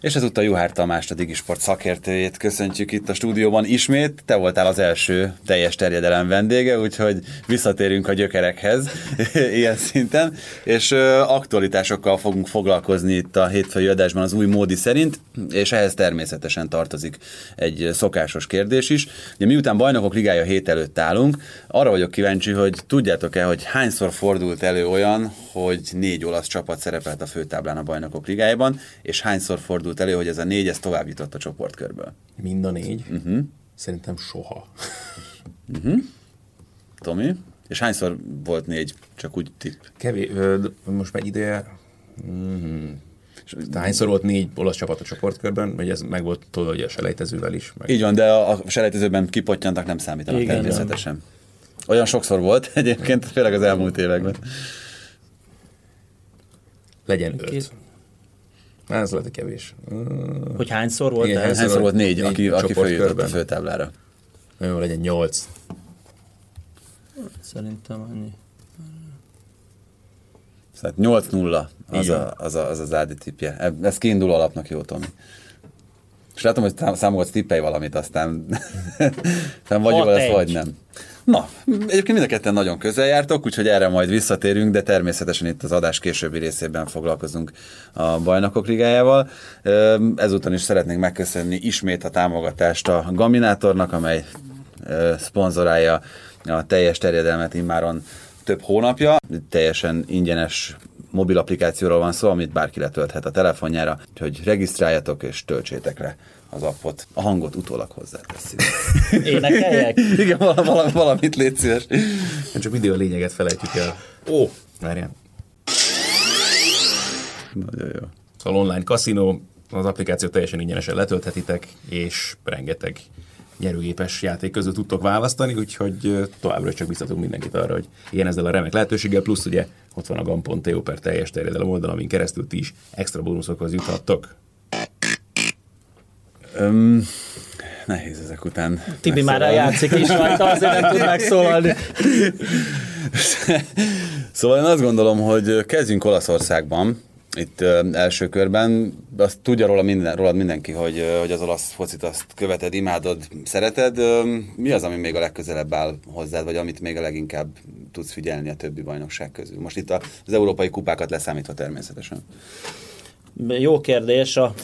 És ezúttal Juhár Tamás, a Digisport szakértőjét köszöntjük itt a stúdióban ismét. Te voltál az első teljes terjedelem vendége, úgyhogy visszatérünk a gyökerekhez ilyen szinten, és aktualitásokkal fogunk foglalkozni itt a hétfői adásban az új módi szerint, és ehhez természetesen tartozik egy szokásos kérdés is. Ugye miután bajnokok ligája hét előtt állunk, arra vagyok kíváncsi, hogy tudjátok-e, hogy hányszor fordult elő olyan, hogy négy olasz csapat szerepelt a főtáblán a bajnokok ligájában, és hányszor fordult fordult elő, hogy ez a négy ez tovább jutott a csoportkörből? Mind a négy? Uh-huh. Szerintem soha. Uh-huh. Tomi? És hányszor volt négy? Csak úgy tipp. Kevés. Most már ideje... Mm-hmm. De hányszor volt négy olasz csapat a csoportkörben, vagy ez meg volt tudva, hogy a selejtezővel is? Meg... Így van, de a selejtezőben kipottyantak nem számítanak Igen, természetesen. Nem. Olyan sokszor volt egyébként, főleg az elmúlt években. Legyen öt. Ez lehet kevés. Hogy hányszor volt Igen, hányszor, hányszor volt négy, négy aki, aki feljutott a főtáblára. Jó, legyen nyolc. Szerintem annyi. Szóval 8-0 az, a, az, a, az az Ádi tipje. Ez kiinduló alapnak jó, Tomi. És látom, hogy számogatsz tippelj valamit, aztán, aztán vagy jó lesz, vagy nem. Na, egyébként mind a ketten nagyon közel jártok, úgyhogy erre majd visszatérünk, de természetesen itt az adás későbbi részében foglalkozunk a Bajnokok Ligájával. Ezúton is szeretnénk megköszönni ismét a támogatást a Gaminátornak, amely szponzorálja a teljes terjedelmet immáron több hónapja. Teljesen ingyenes mobil applikációról van szó, amit bárki letölthet a telefonjára, úgyhogy regisztráljatok és töltsétek le az appot. A hangot utólag hozzáteszik. Énekeljek? Igen, valami, valamit légy szíves. Csak mindig a lényeget felejtjük el. Ó, várjál. Nagyon jó. Szóval online kaszinó, az applikációt teljesen ingyenesen letölthetitek, és rengeteg nyerőgépes játék közül tudtok választani, úgyhogy továbbra csak biztatunk mindenkit arra, hogy ilyen ezzel a remek lehetőséggel, plusz ugye ott van a gam.eu per teljes terjedelem oldal, amin keresztül ti is extra bónuszokhoz juthattok. Öm, nehéz ezek után. Tibi már eljátszik is rajta, azért nem tud megszólalni. szóval én azt gondolom, hogy kezdjünk Olaszországban, itt ö, első körben. Azt tudja róla minden, rólad mindenki, hogy, ö, hogy az olasz focit azt követed, imádod, szereted. Ö, mi az, ami még a legközelebb áll hozzád, vagy amit még a leginkább tudsz figyelni a többi bajnokság közül? Most itt az európai kupákat leszámítva természetesen. Jó kérdés. A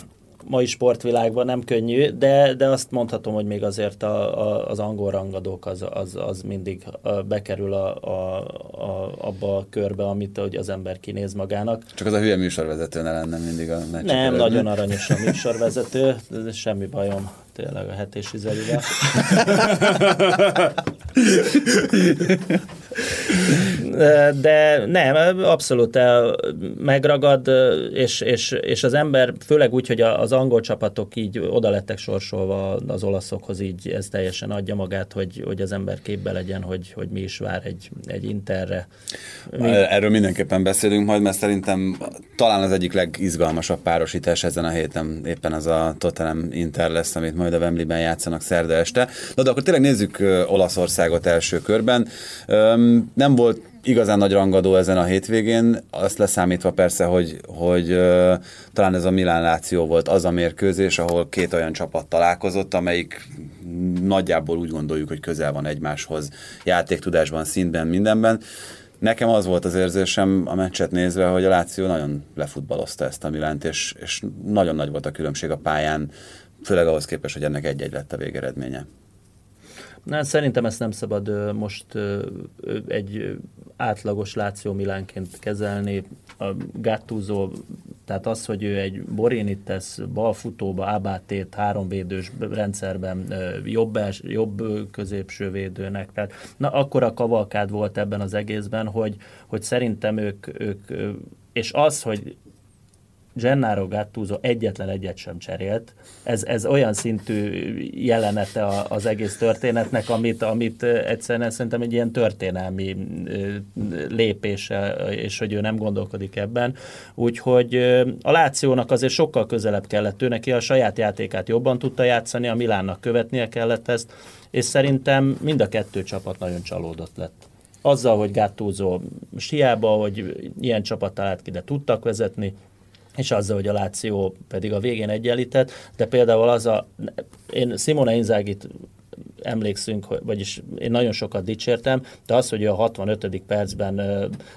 mai sportvilágban nem könnyű, de, de azt mondhatom, hogy még azért a, a, az angol rangadók az, az, az mindig bekerül a, a, a, abba a körbe, amit hogy az ember kinéz magának. Csak az a hülye műsorvezető ne lenne mindig a meccsek Nem, előtt. nagyon aranyos a műsorvezető, semmi bajom tényleg a hetési zerivel. De nem, abszolút megragad, és, és, és az ember, főleg úgy, hogy az angol csapatok így oda lettek sorsolva az olaszokhoz, így ez teljesen adja magát, hogy, hogy az ember képbe legyen, hogy, hogy mi is vár egy, egy Interre. Mi... Erről mindenképpen beszélünk majd, mert szerintem talán az egyik legizgalmasabb párosítás ezen a héten éppen az a Tottenham Inter lesz, amit majd a Wembley-ben játszanak szerda este. Na de akkor tényleg nézzük Olaszországot első körben. Nem volt igazán nagy rangadó ezen a hétvégén, azt leszámítva persze, hogy, hogy talán ez a Milán Láció volt az a mérkőzés, ahol két olyan csapat találkozott, amelyik nagyjából úgy gondoljuk, hogy közel van egymáshoz játéktudásban, szintben, mindenben. Nekem az volt az érzésem a meccset nézve, hogy a Láció nagyon lefutballozta ezt a Milánt, és, és nagyon nagy volt a különbség a pályán, főleg ahhoz képest, hogy ennek egy-egy lett a végeredménye. Na, szerintem ezt nem szabad most egy átlagos Láció Milánként kezelni. A Gattuso, tehát az, hogy ő egy Borinit tesz balfutóba, Abátét háromvédős rendszerben jobb, els, jobb középső védőnek. Tehát, na, akkora kavalkád volt ebben az egészben, hogy, hogy szerintem ők, ők és az, hogy Gennaro Gattuso egyetlen egyet sem cserélt. Ez, ez olyan szintű jelenete az egész történetnek, amit, amit egyszerűen szerintem egy ilyen történelmi lépése, és hogy ő nem gondolkodik ebben. Úgyhogy a Lációnak azért sokkal közelebb kellett ő neki, a saját játékát jobban tudta játszani, a Milánnak követnie kellett ezt, és szerintem mind a kettő csapat nagyon csalódott lett. Azzal, hogy Gattuso siába, hogy ilyen csapat talált ki, de tudtak vezetni, és azzal, hogy a Láció pedig a végén egyenlített, de például az a, én Simone Inzagit emlékszünk, vagyis én nagyon sokat dicsértem, de az, hogy a 65. percben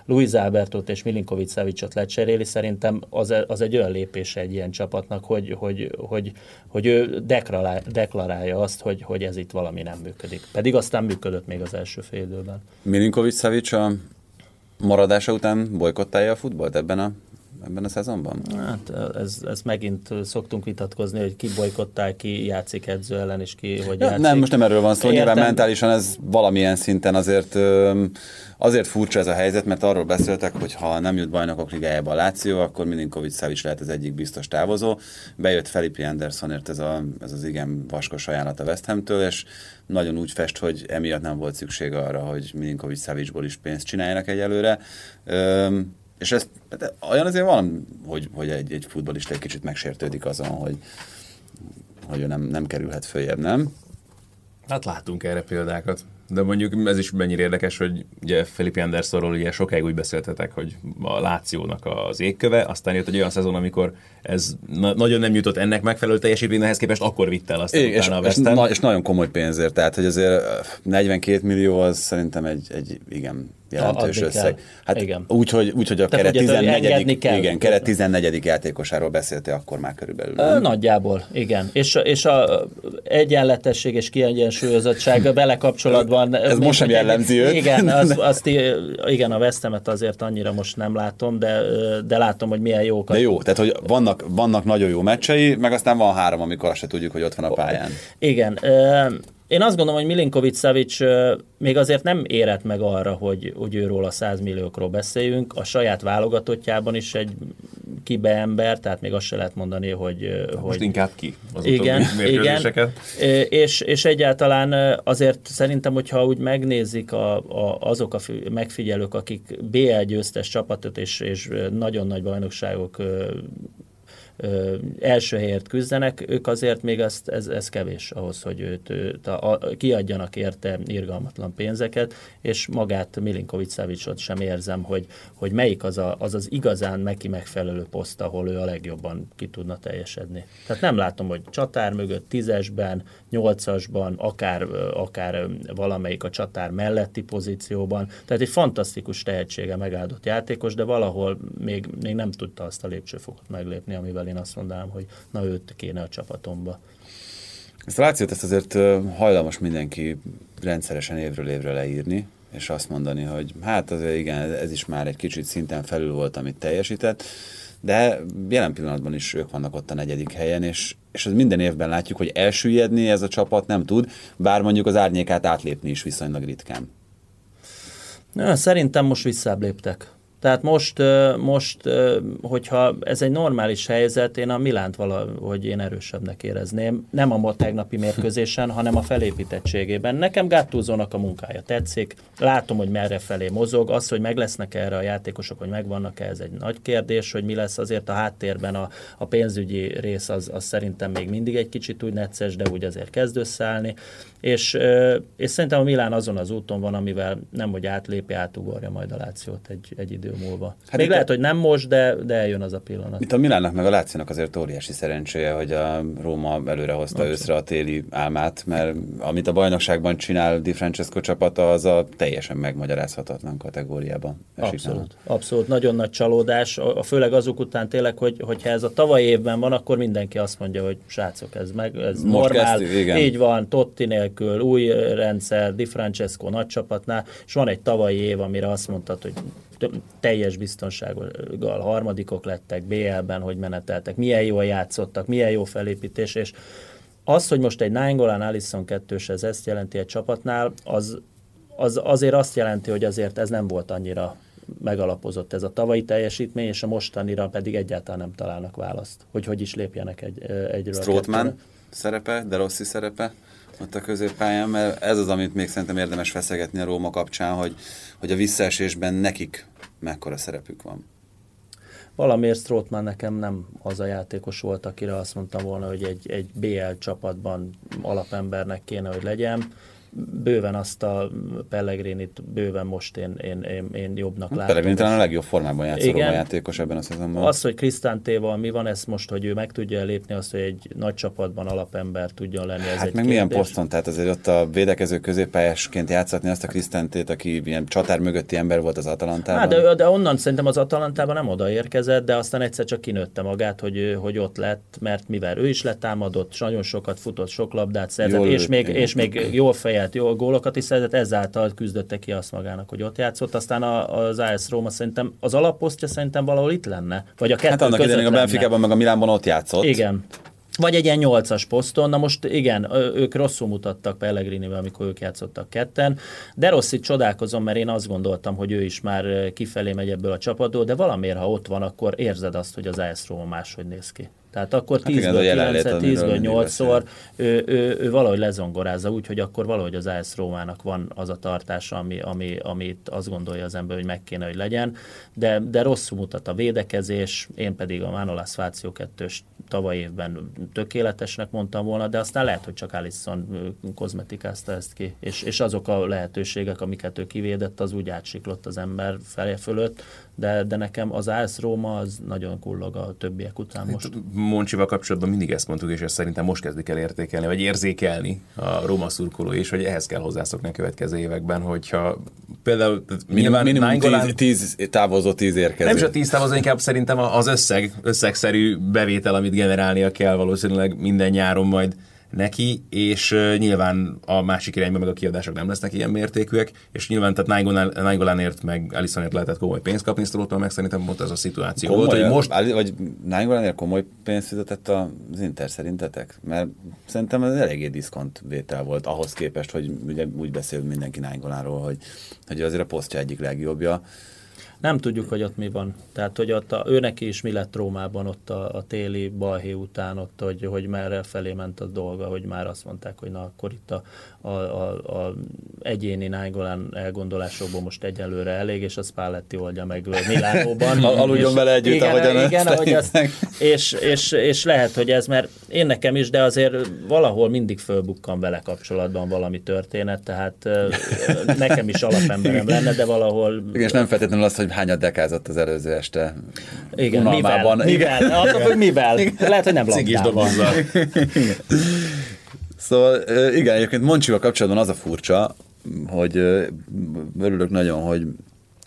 Luis Albertot és Milinkovic Savicot lecseréli, szerintem az, az egy olyan lépés egy ilyen csapatnak, hogy, hogy, hogy, hogy ő deklarálja, deklarálja azt, hogy, hogy ez itt valami nem működik. Pedig aztán működött még az első fél időben. Milinkovic Savic a maradása után bolykottálja a futballt ebben a ebben a szezonban? Hát ez, ez megint szoktunk vitatkozni, hogy ki bolykottál, ki játszik edző ellen, és ki hogy ja, játszik. Nem, most nem erről van szó, Értem. nyilván mentálisan ez valamilyen szinten azért azért furcsa ez a helyzet, mert arról beszéltek, hogy ha nem jut bajnokok ligájába a Láció, akkor Milinkovic Savic lehet az egyik biztos távozó. Bejött Felipe Andersonért ez, a, ez az igen vaskos ajánlat a West Ham-től, és nagyon úgy fest, hogy emiatt nem volt szükség arra, hogy Milinkovic Savicból is pénzt csináljanak egyelőre. Üm, és ez hát olyan azért van, hogy, hogy egy, egy futbolista egy kicsit megsértődik azon, hogy, hogy ő nem, nem kerülhet följebb, nem? Hát látunk erre példákat. De mondjuk ez is mennyire érdekes, hogy ugye Felipe Andersonról ugye sokáig úgy beszéltetek, hogy a Lációnak az égköve, aztán jött egy olyan szezon, amikor ez na- nagyon nem jutott ennek megfelelő teljesítményhez képest, akkor vitte el azt Igen, és, a és, na- és, nagyon komoly pénzért, tehát hogy azért 42 millió az szerintem egy, egy igen jelentős összeg. Kell. Hát igen. Úgy, hogy, úgy, hogy a keret 14. Kell. Igen, keret 14. játékosáról beszéltél akkor már körülbelül. Nem? Nagyjából, igen. És, és a egyenletesség és kiegyensúlyozottság vele kapcsolatban. Ez most sem jellemzi őt. Igen, az, azt, igen, a vesztemet azért annyira most nem látom, de, de látom, hogy milyen jók. De jó, tehát hogy vannak, vannak nagyon jó meccsei, meg aztán van három, amikor azt se tudjuk, hogy ott van a pályán. Igen. Én azt gondolom, hogy Milinkovic Savic még azért nem érett meg arra, hogy, hogy őról a 100 milliókról beszéljünk. A saját válogatottjában is egy kibe ember, tehát még azt se lehet mondani, hogy... Hát hogy inkább ki az igen, igen. És, és egyáltalán azért szerintem, hogyha úgy megnézik a, a, azok a megfigyelők, akik BL győztes csapatot és, és nagyon nagy bajnokságok ö, első helyért küzdenek, ők azért még ezt, ez, ez kevés ahhoz, hogy őt, őt a, a, kiadjanak érte irgalmatlan pénzeket, és magát Milinkovic Savicot sem érzem, hogy, hogy melyik az, a, az az igazán neki megfelelő poszt, ahol ő a legjobban ki tudna teljesedni. Tehát nem látom, hogy csatár mögött tízesben, nyolcasban, akár, akár valamelyik a csatár melletti pozícióban. Tehát egy fantasztikus tehetsége megáldott játékos, de valahol még, még nem tudta azt a lépcsőfokot meglépni, amivel én azt mondanám, hogy na őt kéne a csapatomba. Ezt a lációt ezt azért hajlamos mindenki rendszeresen évről évre leírni, és azt mondani, hogy hát azért igen, ez is már egy kicsit szinten felül volt, amit teljesített, de jelen pillanatban is ők vannak ott a negyedik helyen, és, és az minden évben látjuk, hogy elsüllyedni ez a csapat nem tud, bár mondjuk az árnyékát átlépni is viszonylag ritkán. Na, szerintem most visszább léptek. Tehát most, most, hogyha ez egy normális helyzet, én a Milánt valahogy én erősebbnek érezném. Nem a tegnapi mérkőzésen, hanem a felépítettségében. Nekem Gattuso-nak a munkája tetszik. Látom, hogy merre felé mozog. Az, hogy meg lesznek erre a játékosok, hogy megvannak-e, ez egy nagy kérdés, hogy mi lesz azért a háttérben a, a pénzügyi rész, az, az szerintem még mindig egy kicsit úgy necces, de úgy azért kezd összeállni. És, és szerintem a Milán azon az úton van, amivel nem, hogy átlépi, átugorja majd a Lációt egy, egy idő múlva. Hát Még lehet, a... hogy nem most, de, de eljön az a pillanat. Itt a Milánnak meg a Lációnak azért óriási szerencséje, hogy a Róma előre hozta Abszolút. őszre a téli álmát, mert amit a bajnokságban csinál Di Francesco csapata, az a teljesen megmagyarázhatatlan kategóriában. Abszolút. Abszolút. Nagyon nagy csalódás, a, főleg azok után tényleg, hogy, hogyha ez a tavaly évben van, akkor mindenki azt mondja, hogy srácok, ez meg, ez most normál, kezdtük, igen. így van, Totti nélkül, új rendszer, Di Francesco nagy csapatnál, és van egy tavalyi év, amire azt mondtad, hogy teljes biztonsággal harmadikok lettek BL-ben, hogy meneteltek, milyen jól játszottak, milyen jó felépítés, és az, hogy most egy Nainggolan Alisson kettős, ez ezt jelenti egy csapatnál, az, az azért azt jelenti, hogy azért ez nem volt annyira megalapozott ez a tavalyi teljesítmény, és a mostanira pedig egyáltalán nem találnak választ, hogy hogy is lépjenek egy, egyről. Strootman szerepe, de Rossi szerepe ott a középpályán, mert ez az, amit még szerintem érdemes feszegetni a Róma kapcsán, hogy, hogy a visszaesésben nekik mekkora szerepük van. Valamiért Strootman nekem nem az a játékos volt, akire azt mondtam volna, hogy egy, egy BL csapatban alapembernek kéne, hogy legyen bőven azt a Pellegrinit, bőven most én, én, én, én jobbnak látom. Pellegrini talán a legjobb formában játszó a játékos ebben a szezonban. Az, hogy Krisztántéval mi van, ez most, hogy ő meg tudja lépni azt, hogy egy nagy csapatban alapember tudjon lenni. Ez hát egy meg kérdés. milyen poszton, tehát azért ott a védekező középpályásként játszatni azt a Krisztántét, aki ilyen csatár mögötti ember volt az Atalantában. Hát, de, de onnan szerintem az Atalantában nem odaérkezett, de aztán egyszer csak kinőtte magát, hogy, hogy ott lett, mert mivel ő is letámadott, nagyon sokat futott, sok labdát szerzett, jól és, még, és még jól fejelt fejelt, jó gólokat is szerzett, ezáltal küzdötte ki azt magának, hogy ott játszott. Aztán a, az AS Roma szerintem az alapposztja szerintem valahol itt lenne. Vagy a kettő hát annak idején a Benficában meg a Milánban ott játszott. Igen. Vagy egy ilyen nyolcas poszton, na most igen, ők rosszul mutattak Pellegrinivel, amikor ők játszottak ketten, de Rossi csodálkozom, mert én azt gondoltam, hogy ő is már kifelé megy ebből a csapatból, de valamiért, ha ott van, akkor érzed azt, hogy az AS Roma máshogy néz ki. Tehát akkor 10-ből hát 9 10-ből 8-szor ő, ő, ő, valahogy lezongorázza úgy, hogy akkor valahogy az AS Rómának van az a tartása, ami, ami, amit azt gondolja az ember, hogy meg kéne, hogy legyen. De, de rosszul mutat a védekezés, én pedig a Manolas Fáció 2 tavaly évben tökéletesnek mondtam volna, de aztán lehet, hogy csak Alisson kozmetikázta ezt ki, és, és azok a lehetőségek, amiket ő kivédett, az úgy átsiklott az ember felé fölött, de, de nekem az AS Róma az nagyon kullog a többiek után most. Moncsival kapcsolatban mindig ezt mondtuk, és ezt szerintem most kezdik el értékelni, vagy érzékelni a Róma szurkoló, és hogy ehhez kell hozzászokni a következő években, hogyha például nyilván minimum Nainggolan, tíz, tíz távozó, tíz érkező. Nem is a tíz távozó, inkább szerintem az összeg, összegszerű bevétel, amit generálnia kell valószínűleg minden nyáron majd neki, és nyilván a másik irányban meg a kiadások nem lesznek ilyen mértékűek, és nyilván tehát Nainggolanért meg Alisonért lehetett komoly pénzt kapni, Strolltól meg szerintem volt ez a szituáció. Komoly, volt, hogy most... Vagy Nainggolanért komoly pénzt fizetett az Inter szerintetek? Mert szerintem ez eléggé diszkont vétel volt ahhoz képest, hogy ugye úgy beszél mindenki Nainggolanról, hogy, hogy azért a posztja egyik legjobbja nem tudjuk, hogy ott mi van. Tehát, hogy ott a, őnek is mi lett Rómában ott a, a téli balhé után, ott, hogy, hogy merre felé ment a dolga, hogy már azt mondták, hogy na, akkor itt a, a, a, a egyéni Nájgolán elgondolásokból most egyelőre elég, és a Spalletti oldja meg Milánóban. Aludjon vele együtt, igen, ahogyan igen, ahogy azt, és, és, és, lehet, hogy ez, mert én nekem is, de azért valahol mindig fölbukkan vele kapcsolatban valami történet, tehát nekem is alapemberem lenne, de valahol... Igen, és nem feltétlenül az, hogy hányat dekázott az előző este Igen, mivel? Mivel? Attól, hogy mivel? Lehet, hogy nem labdában. Szóval igen, egyébként Moncsival kapcsolatban az a furcsa, hogy örülök nagyon, hogy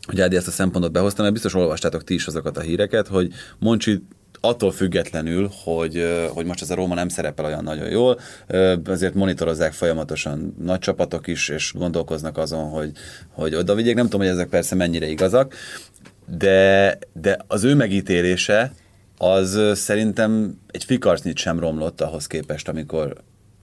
hogy Ádi ezt a szempontot behozta, mert biztos olvastátok ti is azokat a híreket, hogy Moncsi attól függetlenül, hogy, hogy most ez a Róma nem szerepel olyan nagyon jól, azért monitorozzák folyamatosan nagy csapatok is, és gondolkoznak azon, hogy, hogy oda vigyék. Nem tudom, hogy ezek persze mennyire igazak, de, de az ő megítélése az szerintem egy fikarcnyit sem romlott ahhoz képest, amikor,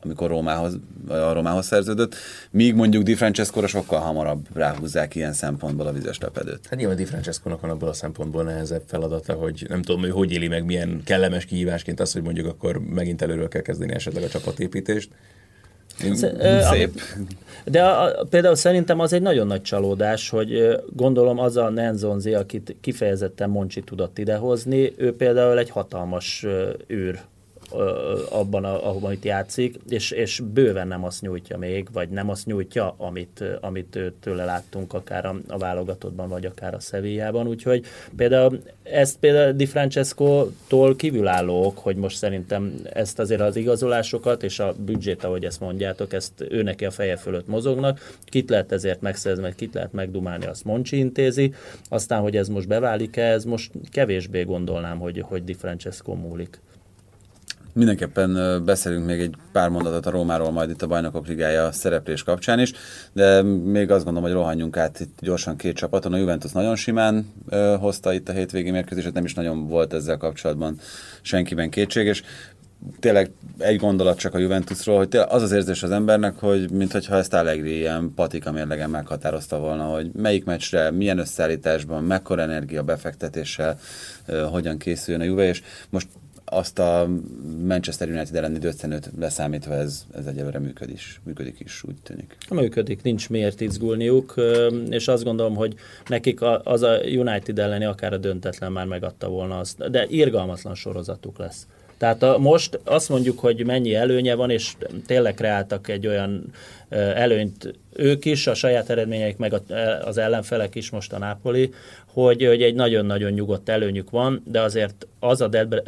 amikor Rómához, a Rómához szerződött, míg mondjuk Di francesco sokkal hamarabb ráhúzzák ilyen szempontból a vizes lepedőt. Hát nyilván Di francesco van abból a szempontból nehezebb feladata, hogy nem tudom, hogy hogy éli meg milyen kellemes kihívásként az, hogy mondjuk akkor megint előről kell kezdeni esetleg a csapatépítést. Szép. De a, a, például szerintem az egy nagyon nagy csalódás, hogy gondolom az a Nenzonzi, akit kifejezetten Moncsi tudott idehozni, ő például egy hatalmas űr abban, ahol itt játszik, és, és bőven nem azt nyújtja még, vagy nem azt nyújtja, amit, amit tőle láttunk akár a, a válogatottban, vagy akár a Sevillában. Úgyhogy például ezt például Di Francesco-tól kívülállók, hogy most szerintem ezt azért az igazolásokat és a büdzsét, ahogy ezt mondjátok, ezt ő neki a feje fölött mozognak. Kit lehet ezért megszerzni, meg kit lehet megdumálni, azt Moncsi intézi. Aztán, hogy ez most beválik-e, ez most kevésbé gondolnám, hogy, hogy Di Francesco múlik. Mindenképpen beszélünk még egy pár mondatot a Rómáról majd itt a Bajnokok Ligája szereplés kapcsán is, de még azt gondolom, hogy rohanjunk át itt gyorsan két csapaton. A Juventus nagyon simán hozta itt a hétvégi mérkőzéset, nem is nagyon volt ezzel kapcsolatban senkiben kétséges. tényleg egy gondolat csak a Juventusról, hogy az az érzés az embernek, hogy mintha ezt Allegri ilyen patika mérlegen meghatározta volna, hogy melyik meccsre, milyen összeállításban, mekkora energia befektetéssel, hogyan készüljön a Juve, és most azt a Manchester United elleni döccenőt leszámítva ez, ez egyelőre működik, működik is, úgy tűnik. Működik, nincs miért izgulniuk, és azt gondolom, hogy nekik az a United elleni akár a döntetlen már megadta volna azt, de irgalmatlan sorozatuk lesz. Tehát a, most azt mondjuk, hogy mennyi előnye van, és tényleg kreáltak egy olyan előnyt ők is, a saját eredményeik, meg az ellenfelek is, most a Napoli, hogy, hogy egy nagyon-nagyon nyugodt előnyük van, de azért az a Debre,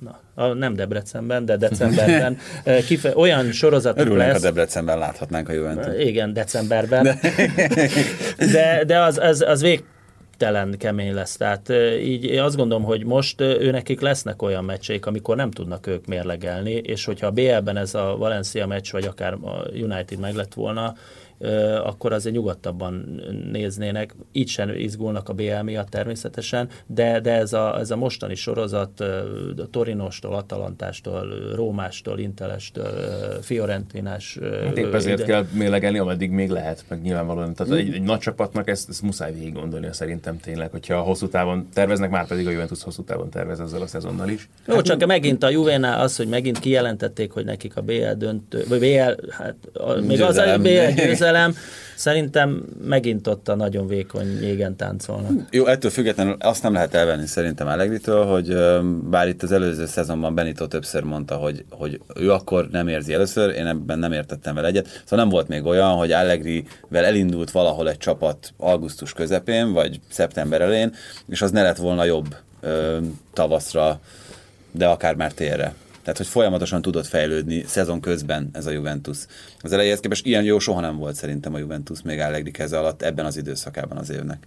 na, a, nem Debrecenben, de decemberben kife, olyan sorozatuk Örülnek, lesz. ha Debrecenben láthatnánk a Juventus. Igen, decemberben. De, de, de az, az, az vég, telen kemény lesz. Tehát így én azt gondolom, hogy most ő nekik lesznek olyan meccseik, amikor nem tudnak ők mérlegelni, és hogyha a BL-ben ez a Valencia meccs, vagy akár a United meg lett volna, akkor azért nyugodtabban néznének. Így sem izgulnak a BL miatt természetesen, de, de ez, a, ez a mostani sorozat a Torinostól, Atalantástól, Rómástól, Intelestől, Fiorentinás. Hát épp ezért ide. kell mérlegelni, ameddig még lehet, meg nyilvánvalóan. Tehát egy, egy nagy csapatnak ezt, ezt muszáj végig gondolni szerintem tényleg, hogyha hosszú távon terveznek, már pedig a Juventus hosszú távon tervez ezzel a szezonnal is. Jó, hát, csak megint a Juvenál az, hogy megint kijelentették, hogy nekik a BL döntő, vagy BL, hát a, még az a BL győzelem, győzelem, szerintem megint ott a nagyon vékony jégen táncolnak. Jó, ettől függetlenül azt nem lehet elvenni szerintem Allegritől, hogy bár itt az előző szezonban Benito többször mondta, hogy, hogy ő akkor nem érzi először, én ebben nem értettem vele egyet. Szóval nem volt még olyan, hogy Allegrivel elindult valahol egy csapat augusztus közepén, vagy szeptember elején, és az ne lett volna jobb ö, tavaszra, de akár már térre. Tehát, hogy folyamatosan tudott fejlődni szezon közben ez a Juventus. Az elejéhez képest ilyen jó soha nem volt szerintem a Juventus még Allegri keze alatt ebben az időszakában az évnek.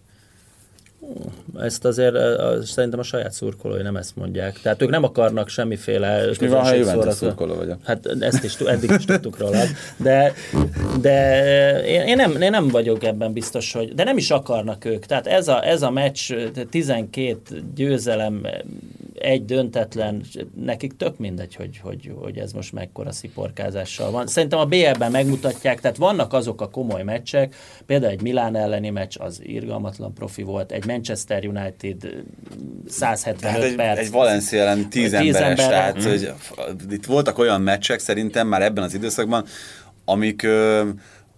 Ezt azért szerintem a saját szurkolói nem ezt mondják. Tehát ők nem akarnak semmiféle... És mi van, ha Juventus szurkoló vagyok? Hát ezt is, eddig is tudtuk róla. De, de én, én, nem, én nem vagyok ebben biztos, hogy... De nem is akarnak ők. Tehát ez a, ez a meccs 12 győzelem, egy döntetlen, nekik tök mindegy, hogy, hogy, hogy ez most mekkora sziporkázással van. Szerintem a BL-ben megmutatják, tehát vannak azok a komoly meccsek, például egy Milán elleni meccs, az irgalmatlan profi volt, egy Manchester United 175 hát egy, perc. Egy Valencia ellen 10 emberes, ember, tehát mm. hogy itt voltak olyan meccsek szerintem már ebben az időszakban, amik,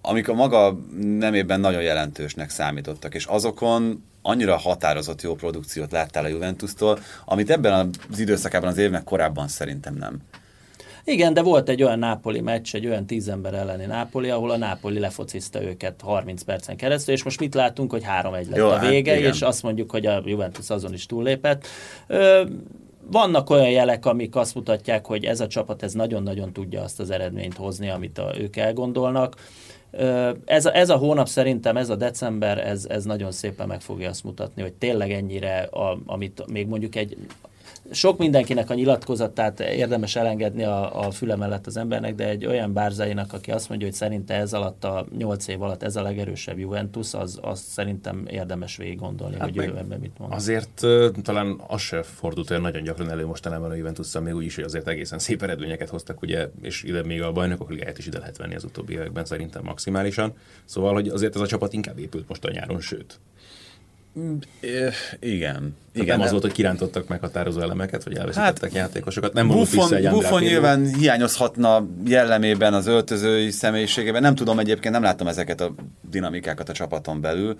amik a maga nemében nagyon jelentősnek számítottak, és azokon annyira határozott jó produkciót láttál a Juventus-tól, amit ebben az időszakában az évnek korábban szerintem nem. Igen, de volt egy olyan nápoli meccs, egy olyan tíz ember elleni nápoli, ahol a nápoli lefociszta őket 30 percen keresztül, és most mit látunk, hogy 3-1 lett Jó, a hát vége, hát és azt mondjuk, hogy a Juventus azon is túllépett. Ö, vannak olyan jelek, amik azt mutatják, hogy ez a csapat ez nagyon-nagyon tudja azt az eredményt hozni, amit a, ők elgondolnak. Ez a, ez a hónap szerintem, ez a december, ez, ez nagyon szépen meg fogja azt mutatni, hogy tényleg ennyire, a, amit még mondjuk egy sok mindenkinek a nyilatkozatát érdemes elengedni a, a füle mellett az embernek, de egy olyan bárzainak, aki azt mondja, hogy szerinte ez alatt a nyolc év alatt ez a legerősebb Juventus, az, az szerintem érdemes végig gondolni, hát hogy ő ebben mit mond. Azért talán az se fordult olyan nagyon gyakran elő mostanában a juventus még úgy is, hogy azért egészen szép eredményeket hoztak, ugye, és ide még a bajnokok ligáját is ide lehet venni az utóbbi években szerintem maximálisan. Szóval, hogy azért ez a csapat inkább épült most a nyáron, sőt. Igen. Igen, nem az volt, hogy kirántottak meghatározó elemeket, vagy elveszítettek hát, játékosokat. Nem Buffon, egy Buffon nyilván hiányozhatna jellemében, az öltözői személyiségében. Nem tudom egyébként, nem láttam ezeket a dinamikákat a csapaton belül.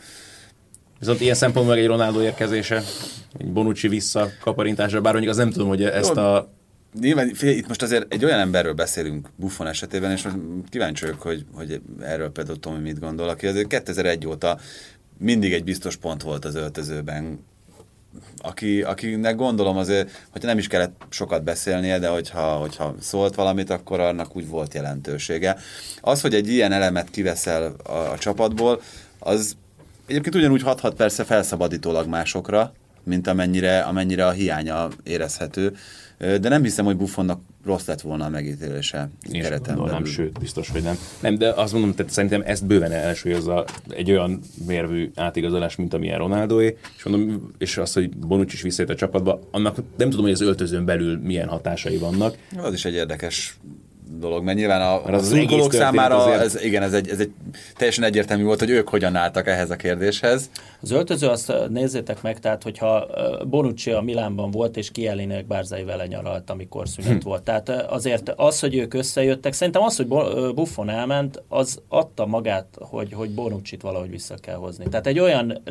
Viszont ilyen szempontból egy Ronaldo érkezése, egy Bonucci vissza kaparintásra, bár mondjuk az nem tudom, hogy ezt a Nyilván itt most azért egy olyan emberről beszélünk Buffon esetében, és most kíváncsi vagyok, hogy, hogy erről például Tomi mit gondol, aki azért 2001 óta mindig egy biztos pont volt az öltözőben, aki, akinek gondolom azért, hogyha nem is kellett sokat beszélnie, de hogyha, hogyha szólt valamit, akkor annak úgy volt jelentősége. Az, hogy egy ilyen elemet kiveszel a, a csapatból, az egyébként ugyanúgy hathat persze felszabadítólag másokra, mint amennyire, amennyire a hiánya érezhető. De nem hiszem, hogy Buffonnak rossz lett volna a megítélése Én kereten belül. sőt, biztos, hogy nem. Nem, de azt mondom, tehát szerintem ezt bőven elsúlyozza egy olyan mérvű átigazolás, mint amilyen Ronaldoé, és mondom, és az, hogy Bonucci is visszajött a csapatba, annak nem tudom, hogy az öltözőn belül milyen hatásai vannak. Az is egy érdekes dolog, mert nyilván a, Mert az az szurkolók számára azért- ez, igen, ez egy, ez egy teljesen egyértelmű volt, hogy ők hogyan álltak ehhez a kérdéshez. Az öltöző, azt nézzétek meg, tehát hogyha Bonucci a Milánban volt, és Kielinek Bárzai vele nyaralt, amikor szünet volt. Tehát azért az, hogy ők összejöttek, szerintem az, hogy Buffon elment, az adta magát, hogy, hogy Bonucci-t valahogy vissza kell hozni. Tehát egy olyan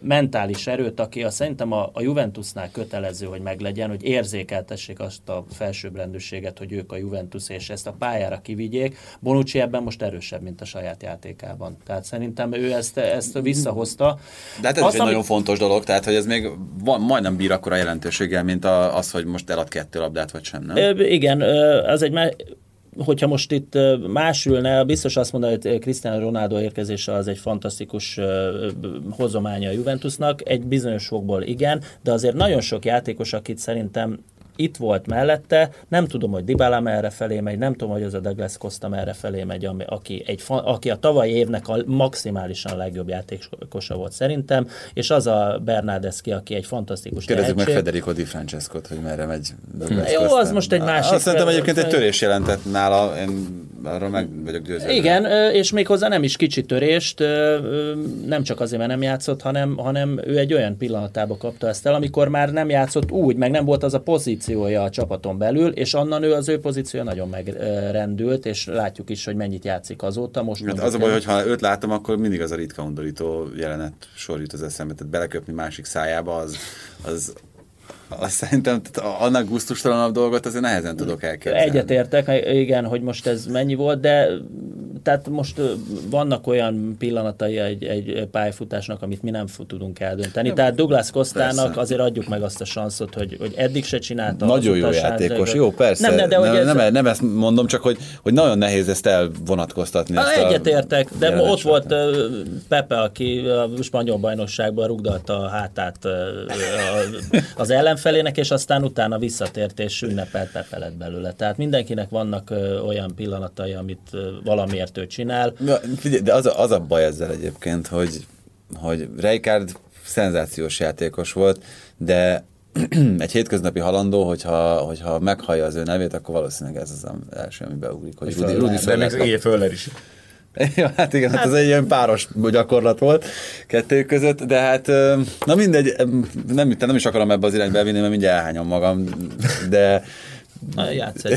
mentális erőt, aki a, szerintem a, a Juventusnál kötelező, hogy meglegyen, hogy érzékeltessék azt a felsőbbrendűséget, hogy ők a Juventus, és ezt a pályára kivigyék. Bonucci ebben most erősebb, mint a saját játékában. Tehát szerintem ő ezt, ezt visszahozta. De hát ez Azt, is egy ami- nagyon fontos dolog, tehát hogy ez még van, majdnem bír akkora jelentőséggel, mint a, az, hogy most elad kettő labdát, vagy sem, nem? Ö, Igen, az egy hogyha most itt más ülne, biztos azt mondaná, hogy Cristiano Ronaldo érkezése az egy fantasztikus hozománya a Juventusnak, egy bizonyos fokból igen, de azért nagyon sok játékos, akit szerintem itt volt mellette, nem tudom, hogy Dybala merre felé megy, nem tudom, hogy az a Douglas Costa merre felé megy, ami, aki, egy, aki a tavalyi évnek a maximálisan legjobb játékosa volt szerintem, és az a Bernardeschi, aki egy fantasztikus Kérdezzük meg tehetség. Federico Di Francescot, hogy merre megy. Douglas Jó, Costa. az most egy másik- Azt szerintem egyébként egy törés jelentett nála, én arról meg vagyok győződve. Igen, és méghozzá nem is kicsi törést, nem csak azért, mert nem játszott, hanem, hanem ő egy olyan pillanatába kapta ezt el, amikor már nem játszott úgy, meg nem volt az a pozíciója a csapaton belül, és onnan ő az ő pozíciója nagyon megrendült, és látjuk is, hogy mennyit játszik azóta. Most Hát az a baj, hogy ha őt látom, akkor mindig az a ritka undorító jelenet sor jut az eszembe. Tehát beleköpni másik szájába, az, az, az szerintem tehát annak gusztustalanabb dolgot azért nehezen tudok elképzelni. Egyetértek, igen, hogy most ez mennyi volt, de tehát most vannak olyan pillanatai egy, egy pályafutásnak, amit mi nem tudunk eldönteni. Tehát Douglas Kostának azért adjuk meg azt a sanszot, hogy, hogy eddig se csinálta. Nagyon jó játékos, jó, persze. Nem, nem, de hogy nem, ez, nem, nem ezt mondom, csak hogy, hogy nagyon nehéz ezt elvonatkoztatni. Hát ezt egyetértek, de ott volt Pepe, aki a spanyol bajnokságban rugdalta a hátát az ellenfelének, és aztán utána visszatért és ünnepelt Pepe lett belőle. Tehát mindenkinek vannak ö, olyan pillanatai, amit ö, valamiért ő csinál. Ja, figyelj, de az a, az a baj ezzel egyébként, hogy, hogy Rijkaard szenzációs játékos volt, de egy hétköznapi halandó, hogyha, hogyha meghallja az ő nevét, akkor valószínűleg ez az első, ami beugrik, hogy Rudi, Rudi De még Föller is. Ja, hát igen, hát ez egy ilyen páros gyakorlat volt kettő között, de hát na mindegy, nem, nem is akarom ebbe az irányba elvinni, mert mindjárt elhányom magam, de Na, Játsz.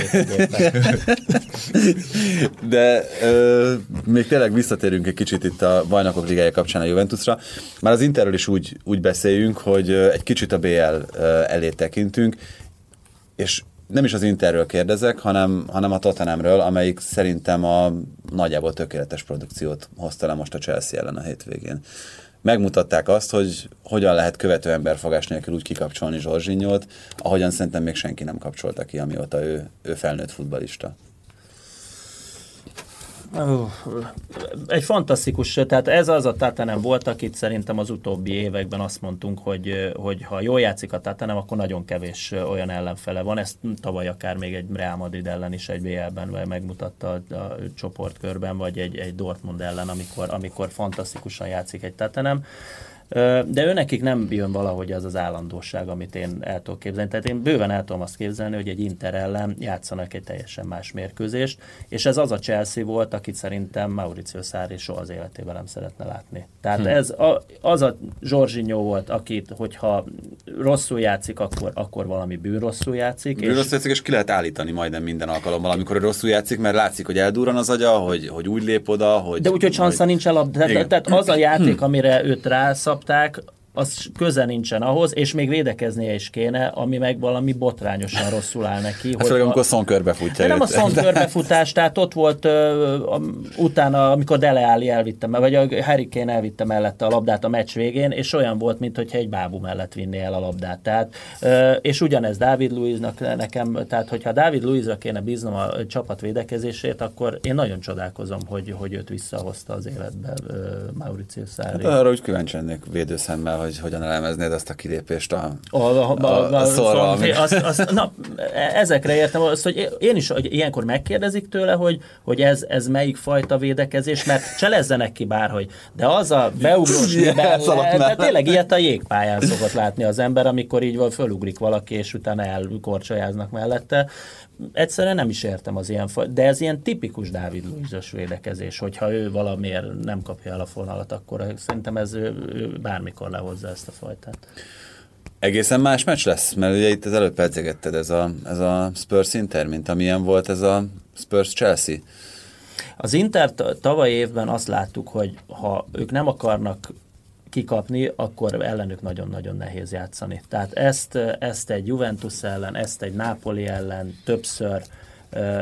De ö, még tényleg visszatérünk egy kicsit itt a bajnokok ligája kapcsán a Juventusra. Már az Interről is úgy, úgy beszéljünk, hogy egy kicsit a BL elé tekintünk, és nem is az Interről kérdezek, hanem, hanem a Tottenhamről, amelyik szerintem a nagyjából tökéletes produkciót hozta le most a Chelsea ellen a hétvégén. Megmutatták azt, hogy hogyan lehet követő emberfogás nélkül úgy kikapcsolni Zsorzsinyót, ahogyan szerintem még senki nem kapcsolta ki, amióta ő, ő felnőtt futbalista. Egy fantasztikus, tehát ez az a Tatanem volt, akit szerintem az utóbbi években azt mondtunk, hogy, hogy ha jól játszik a Tatanem, akkor nagyon kevés olyan ellenfele van. Ezt tavaly akár még egy Real Madrid ellen is egy BL-ben megmutatta a, a csoportkörben, vagy egy, egy Dortmund ellen, amikor, amikor fantasztikusan játszik egy Tatanem. De ő nekik nem jön valahogy az az állandóság, amit én el tudok képzelni. Tehát én bőven el tudom azt képzelni, hogy egy Inter ellen játszanak egy teljesen más mérkőzést, és ez az a Chelsea volt, akit szerintem Mauricio Sarri soha az életében nem szeretne látni. Tehát hm. ez a, az a Jorginho volt, akit, hogyha rosszul játszik, akkor, akkor valami bűn rosszul játszik. Ő rosszul játszik, és ki lehet állítani majdnem minden alkalommal, amikor rosszul játszik, mert látszik, hogy eldurran az agya, hogy, hogy úgy lép oda, hogy... De úgyhogy sansza hogy- nincs a tehát, tehát az a játék, amire őt rászabták, az köze nincsen ahhoz, és még védekeznie is kéne, ami meg valami botrányosan rosszul áll neki. Hát főleg, amikor Son körbefutja De nem a. Son körbefutás, tehát ott volt ö, a, utána, amikor Dele Alli elvitte, vagy a Harry Kane elvitte mellette a labdát a meccs végén, és olyan volt, mintha egy bábú mellett vinné el a labdát. Tehát, ö, és ugyanez Dávid Luiznak nekem, tehát hogyha Dávid Luizra kéne bíznom a csapat védekezését, akkor én nagyon csodálkozom, hogy, hogy őt visszahozta az életbe ö, Mauricio Sarri. Hát arra úgy kíváncsi lennék védőszemmel, hogy hogyan elemeznéd azt a kilépést a, a, a, a, a, a szorra, ami- az, az, na, ezekre értem azt, hogy én is hogy ilyenkor megkérdezik tőle, hogy, hogy ez, ez melyik fajta védekezés, mert cselezzenek ki bárhogy. De az a beugrós de tényleg ilyet a jégpályán szokott látni az ember, amikor így van, fölugrik valaki, és utána elkorcsolyáznak mellette. Egyszerűen nem is értem az ilyen de ez ilyen tipikus Dávid Luizos védekezés, hogyha ő valamiért nem kapja el a fonalat, akkor szerintem ez ő, ő bármikor lehozza ezt a fajtát. Egészen más meccs lesz, mert ugye itt az előbb pedzegetted ez a, ez a Spurs Inter, mint amilyen volt ez a Spurs Chelsea. Az Inter tavaly évben azt láttuk, hogy ha ők nem akarnak kikapni, akkor ellenük nagyon-nagyon nehéz játszani. Tehát ezt, ezt egy Juventus ellen, ezt egy Napoli ellen többször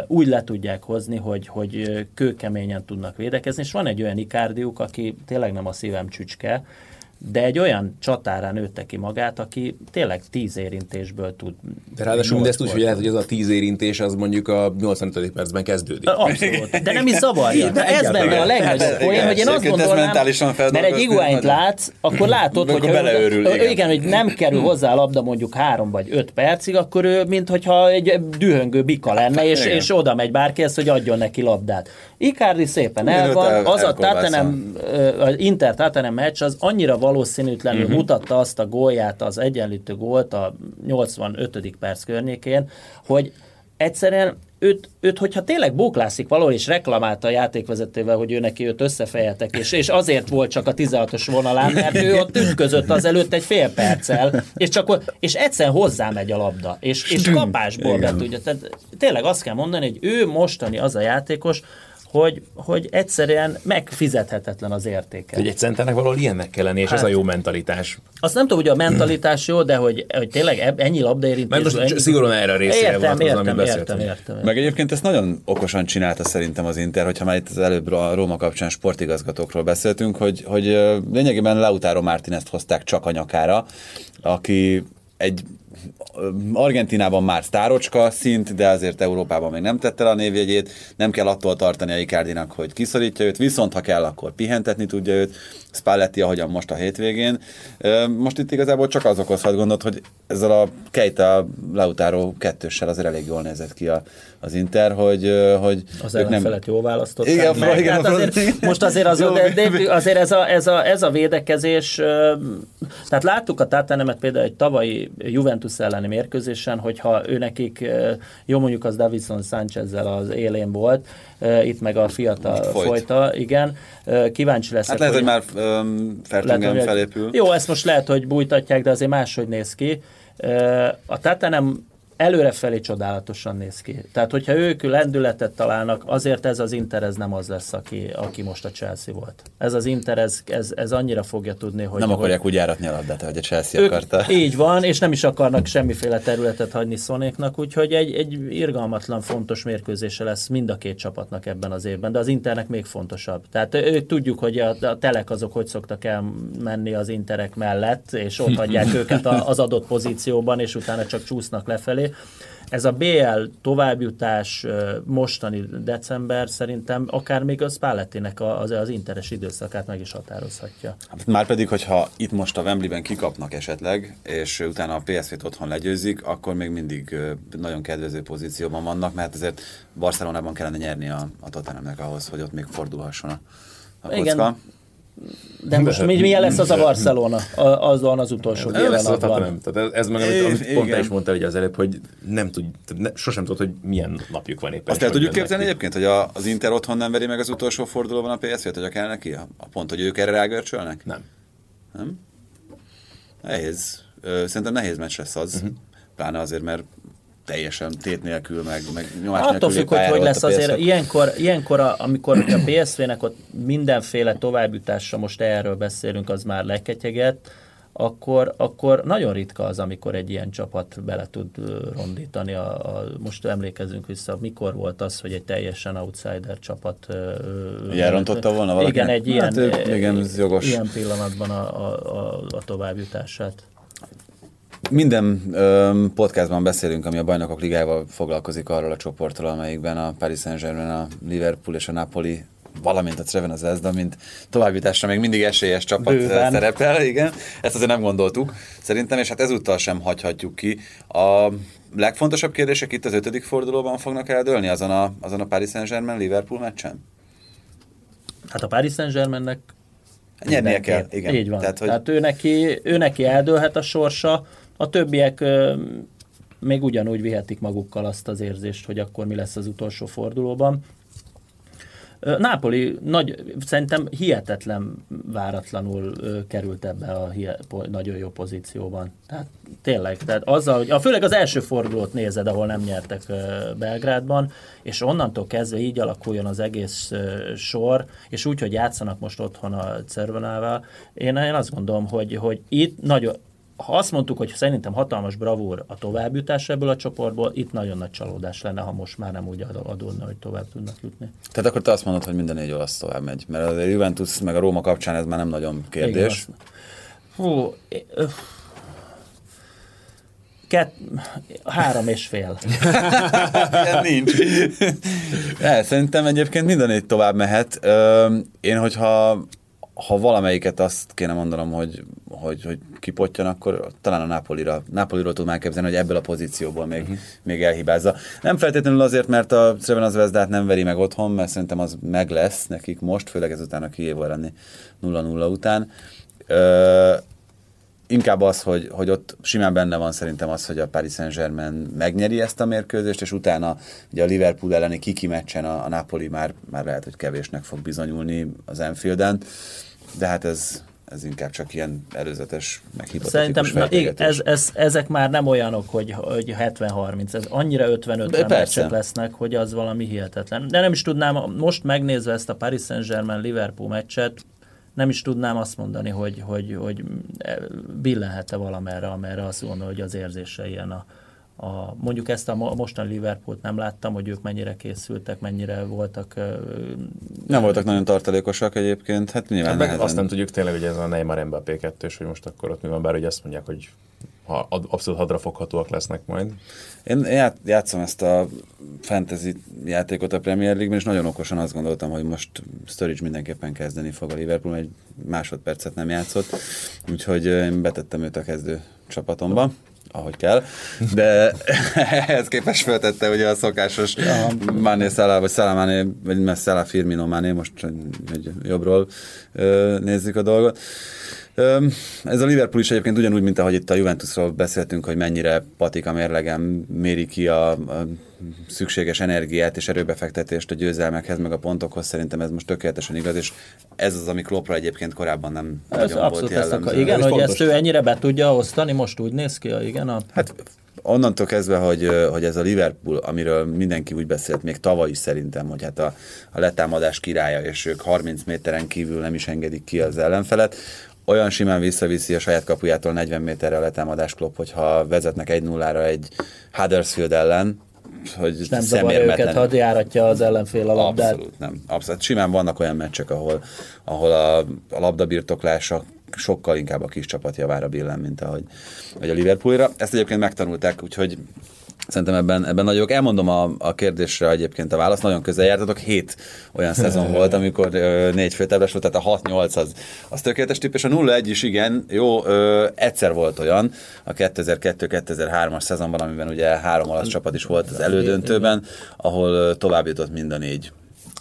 úgy le tudják hozni, hogy, hogy kőkeményen tudnak védekezni, és van egy olyan Icardiuk, aki tényleg nem a szívem csücske, de egy olyan csatárán nőtte ki magát, aki tényleg tíz érintésből tud. De ráadásul mindezt úgy, hogy lehet, hogy ez a tíz érintés az mondjuk a 85. percben kezdődik. Abszolút. De nem is zavarja. De ez benne a legnagyobb olyan, igen, hogy én azt gondolnám, mert egy iguányt látsz, akkor látod, hogy igen. hogy nem kerül hozzá a labda mondjuk három vagy öt percig, akkor ő, mint hogyha egy dühöngő bika lenne, és, és oda megy bárkihez, hogy adjon neki labdát. Icardi szépen el van, az a az Inter Tottenham meccs az annyira valószínűtlenül Mhm. mutatta azt a gólját, az egyenlítő gólt a 85. perc környékén, hogy egyszerűen őt, őt, hogyha tényleg bóklászik valahol, és reklamálta a játékvezetővel, hogy ő neki őt összefejeltek, és, és azért volt csak a 16-os vonalán, mert ő ott ütközött az előtt egy fél perccel, és, csak, és egyszerűen hozzámegy a labda, és, és kapásból be tudja. Tehát tényleg azt kell mondani, hogy ő mostani az a játékos, hogy, hogy egyszerűen megfizethetetlen az értéke. Hogy egy centernek valahol ilyennek kell lenni, és ez Hát. a jó mentalitás. Azt nem tudom, hogy a mentalitás jó, de hogy, hogy tényleg ennyi Mert labdaérintés. most ennyi... szigorúan erre a részére értem, értem, amit értem, értem, értem. Meg egyébként ezt nagyon okosan csinálta szerintem az Inter, hogyha már itt az előbb a Róma kapcsán sportigazgatókról beszéltünk, hogy, hogy lényegében Lautaro Martinezt hozták csak a nyakára, aki egy Argentinában már sztárocska szint, de azért Európában még nem tette le a névjegyét, nem kell attól tartani a Icardinak, hogy kiszorítja őt, viszont ha kell, akkor pihentetni tudja őt, Spalletti, ahogyan most a hétvégén. Most itt igazából csak az okozhat gondot, hogy ezzel a Keita Lautaro kettőssel azért elég jól nézett ki a, az Inter, hogy, hogy Az ők ellenfelet jól választották Igen, meg. igen, hát azért, most azért, az, Jó, de, de, azért ez, a, ez, a, ez a védekezés, tehát láttuk a Tatanemet például egy tavalyi Juventus elleni mérkőzésen, hogyha ő nekik, jó mondjuk az Davidson Sánchezzel az élén volt, itt meg a fiatal Most folyt. folyta, igen, kíváncsi leszek. Hát lehet, hogy már um, Fertingen hogy- felépül. Jó, ezt most lehet, hogy bújtatják, de azért máshogy néz ki. A Tatanem előrefelé csodálatosan néz ki. Tehát, hogyha ők lendületet találnak, azért ez az Inter ez nem az lesz, aki, aki most a Chelsea volt. Ez az Inter, ez, ez, ez annyira fogja tudni, hogy... Nem hogy akarják úgy járatni a labdát, hogy a Chelsea ők, akarta. így van, és nem is akarnak semmiféle területet hagyni Szonéknak, úgyhogy egy, egy irgalmatlan fontos mérkőzése lesz mind a két csapatnak ebben az évben, de az Internek még fontosabb. Tehát ő, tudjuk, hogy a, a telek azok hogy szoktak elmenni az Interek mellett, és ott hagyják őket az adott pozícióban, és utána csak csúsznak lefelé. Ez a BL továbbjutás mostani december szerintem akár még a Spallettinek az, az interes időszakát meg is határozhatja. Már pedig, hogyha itt most a Wembleyben kikapnak esetleg, és utána a PSV-t otthon legyőzik, akkor még mindig nagyon kedvező pozícióban vannak, mert azért Barcelonában kellene nyerni a, a Tottenhamnek ahhoz, hogy ott még fordulhasson a, a kocka. Igen. De most mi, milyen lesz az a Barcelona? A, azon az utolsó Nem lesz a pillanatban. Tottenham. Tehát ez, ez meg, amit, amit pont is mondtál ugye az előbb, hogy nem tud, ne, sosem tudod, hogy milyen napjuk van éppen. Azt el tudjuk képzelni egyébként, hogy a, az Inter otthon nem veri meg az utolsó fordulóban a PSV-t, hogy kell neki? A, a pont, hogy ők erre rágörcsölnek? Nem. Nehéz. Ö, Szerintem nehéz meccs lesz az. Uh-huh. Pláne azért, mert teljesen tét nélkül, meg, meg nyomás Attól függ, hogy hogy lesz azért. Ilyenkor, ilyenkor a, amikor a PSV-nek ott mindenféle továbbjutásra, most erről beszélünk, az már leketyeget, akkor, akkor nagyon ritka az, amikor egy ilyen csapat bele tud rondítani. A, a, most emlékezünk vissza, mikor volt az, hogy egy teljesen outsider csapat elrontotta volna valakinek? Igen, egy ilyen, Hát, igen, ez jogos. ilyen pillanatban a, a, a, a továbbjutását. Minden öm, podcastban beszélünk, ami a bajnokok ligájával foglalkozik arról a csoportról, amelyikben a Paris Saint-Germain, a Liverpool és a Napoli valamint a Treven az Ezda, mint továbbításra még mindig esélyes csapat Bőven. szerepel, igen. Ezt azért nem gondoltuk szerintem, és hát ezúttal sem hagyhatjuk ki. A legfontosabb kérdések itt az ötödik fordulóban fognak eldőlni azon a, azon a Paris Saint-Germain-Liverpool meccsen? Hát a Paris Saint-Germainnek Nyernie kell, igen. Így van. Tehát, hogy- Tehát ő, neki, ő neki eldőlhet a sorsa, a többiek még ugyanúgy vihetik magukkal azt az érzést, hogy akkor mi lesz az utolsó fordulóban. Nápoli nagy, szerintem hihetetlen váratlanul került ebbe a nagyon jó pozícióban. Tehát tényleg, tehát azzal, hogy a, főleg az első fordulót nézed, ahol nem nyertek Belgrádban, és onnantól kezdve így alakuljon az egész sor, és úgy, hogy játszanak most otthon a Cervenával, én, én azt gondolom, hogy, hogy itt nagyon, ha azt mondtuk, hogy szerintem hatalmas bravúr a továbbjutás ebből a csoportból, itt nagyon nagy csalódás lenne, ha most már nem úgy ad- adódna, hogy tovább tudnak jutni. Tehát akkor te azt mondod, hogy minden négy olasz tovább megy, mert az Juventus meg a Róma kapcsán ez már nem nagyon kérdés. Igen, Hú, öff. Kett, három és fél. Ilyen nincs. De, szerintem egyébként minden négy tovább mehet. Én, hogyha ha valamelyiket azt kéne mondanom, hogy, hogy, hogy kipottyan, akkor talán a Napolira, Napoliról tudom elképzelni, hogy ebből a pozícióból még, uh-huh. még elhibázza. Nem feltétlenül azért, mert a Szreven az Vezdát nem veri meg otthon, mert szerintem az meg lesz nekik most, főleg ezután a Kijéval lenni 0-0 után. Ö, inkább az, hogy, hogy ott simán benne van szerintem az, hogy a Paris Saint-Germain megnyeri ezt a mérkőzést, és utána ugye a Liverpool elleni kiki meccsen a, a Napoli már, már lehet, hogy kevésnek fog bizonyulni az Enfielden, de hát ez, ez inkább csak ilyen előzetes, meg Szerintem na, ez, ez, ezek már nem olyanok, hogy, hogy 70-30, ez annyira 50-50 De persze. meccsek lesznek, hogy az valami hihetetlen. De nem is tudnám, most megnézve ezt a Paris Saint-Germain-Liverpool meccset, nem is tudnám azt mondani, hogy, hogy, hogy billenhet-e valamerre, amerre azt gondolom, hogy az érzése ilyen a, a, mondjuk ezt a mo- mostani Liverpoolt nem láttam, hogy ők mennyire készültek, mennyire voltak ö, Nem voltak nagyon tartalékosak egyébként, hát nyilván Hát meg nehezen. azt nem tudjuk tényleg, hogy ez a Neymar Mbappé 2 hogy most akkor ott mi van, bár ugye azt mondják, hogy ha abszolút hadrafoghatóak lesznek majd. Én ját, játszom ezt a fantasy játékot a Premier League-ben, és nagyon okosan azt gondoltam, hogy most Sturridge mindenképpen kezdeni fog a Liverpool, egy másodpercet nem játszott, úgyhogy én betettem őt a kezdő csapatomba ahogy kell, de ehhez képest föltette ugye a szokásos Mané Salah, vagy Salah Mané, vagy Salah Firmino Mané, most egy jobbról nézzük a dolgot. Ez a Liverpool is egyébként ugyanúgy, mint ahogy itt a Juventusról beszéltünk, hogy mennyire patika mérlegen méri ki a, a szükséges energiát és erőbefektetést a győzelmekhez, meg a pontokhoz. Szerintem ez most tökéletesen igaz, és ez az, ami Kloppra egyébként korábban nem Ez nagyon volt abszolút ezt jellemző. akar. Igen, Ez hogy fontos. ezt ő ennyire be tudja osztani, most úgy néz ki, igen, a Hát onnantól kezdve, hogy, hogy ez a Liverpool, amiről mindenki úgy beszélt, még tavaly is szerintem, hogy hát a, a letámadás királya, és ők 30 méteren kívül nem is engedik ki az ellenfelet, olyan simán visszaviszi a saját kapujától 40 méterre a letámadás klop, hogyha vezetnek 1-0-ra egy Huddersfield ellen, hogy és nem zavarja őket, ha járatja az ellenfél a labdát. Abszolút nem. Abszolút. Simán vannak olyan meccsek, ahol, ahol a, a labdabirtoklása sokkal inkább a kis csapat javára billen, mint ahogy, ahogy a Liverpoolra. Ezt egyébként megtanulták, úgyhogy Szerintem ebben, ebben nagyok. Elmondom a, a kérdésre egyébként a választ. Nagyon közel jártatok. Hét olyan szezon volt, amikor ö, négy főtáblás volt, tehát a 6-8 az, az tökéletes tipp, és a 0-1 is igen, jó, ö, egyszer volt olyan, a 2002-2003-as szezonban, amiben ugye három olasz csapat is volt az elődöntőben, ahol tovább jutott mind a négy.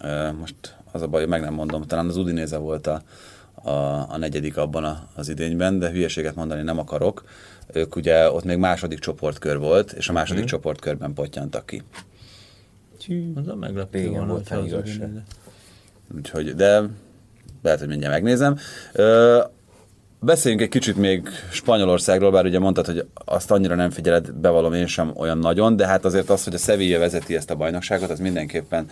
Ö, Most az a baj, meg nem mondom, talán az Udinéze volt a, a, a negyedik abban a, az idényben, de hülyeséget mondani nem akarok. Ők ugye ott még második csoportkör volt, és a második csoportkörben pottyantak ki. Az a meglepő Régen volt. Udinese. Úgyhogy, de lehet, hogy mindjárt megnézem. Ö, beszéljünk egy kicsit még Spanyolországról, bár ugye mondtad, hogy azt annyira nem figyeled, bevallom én sem olyan nagyon, de hát azért az, hogy a Sevilla vezeti ezt a bajnokságot, az mindenképpen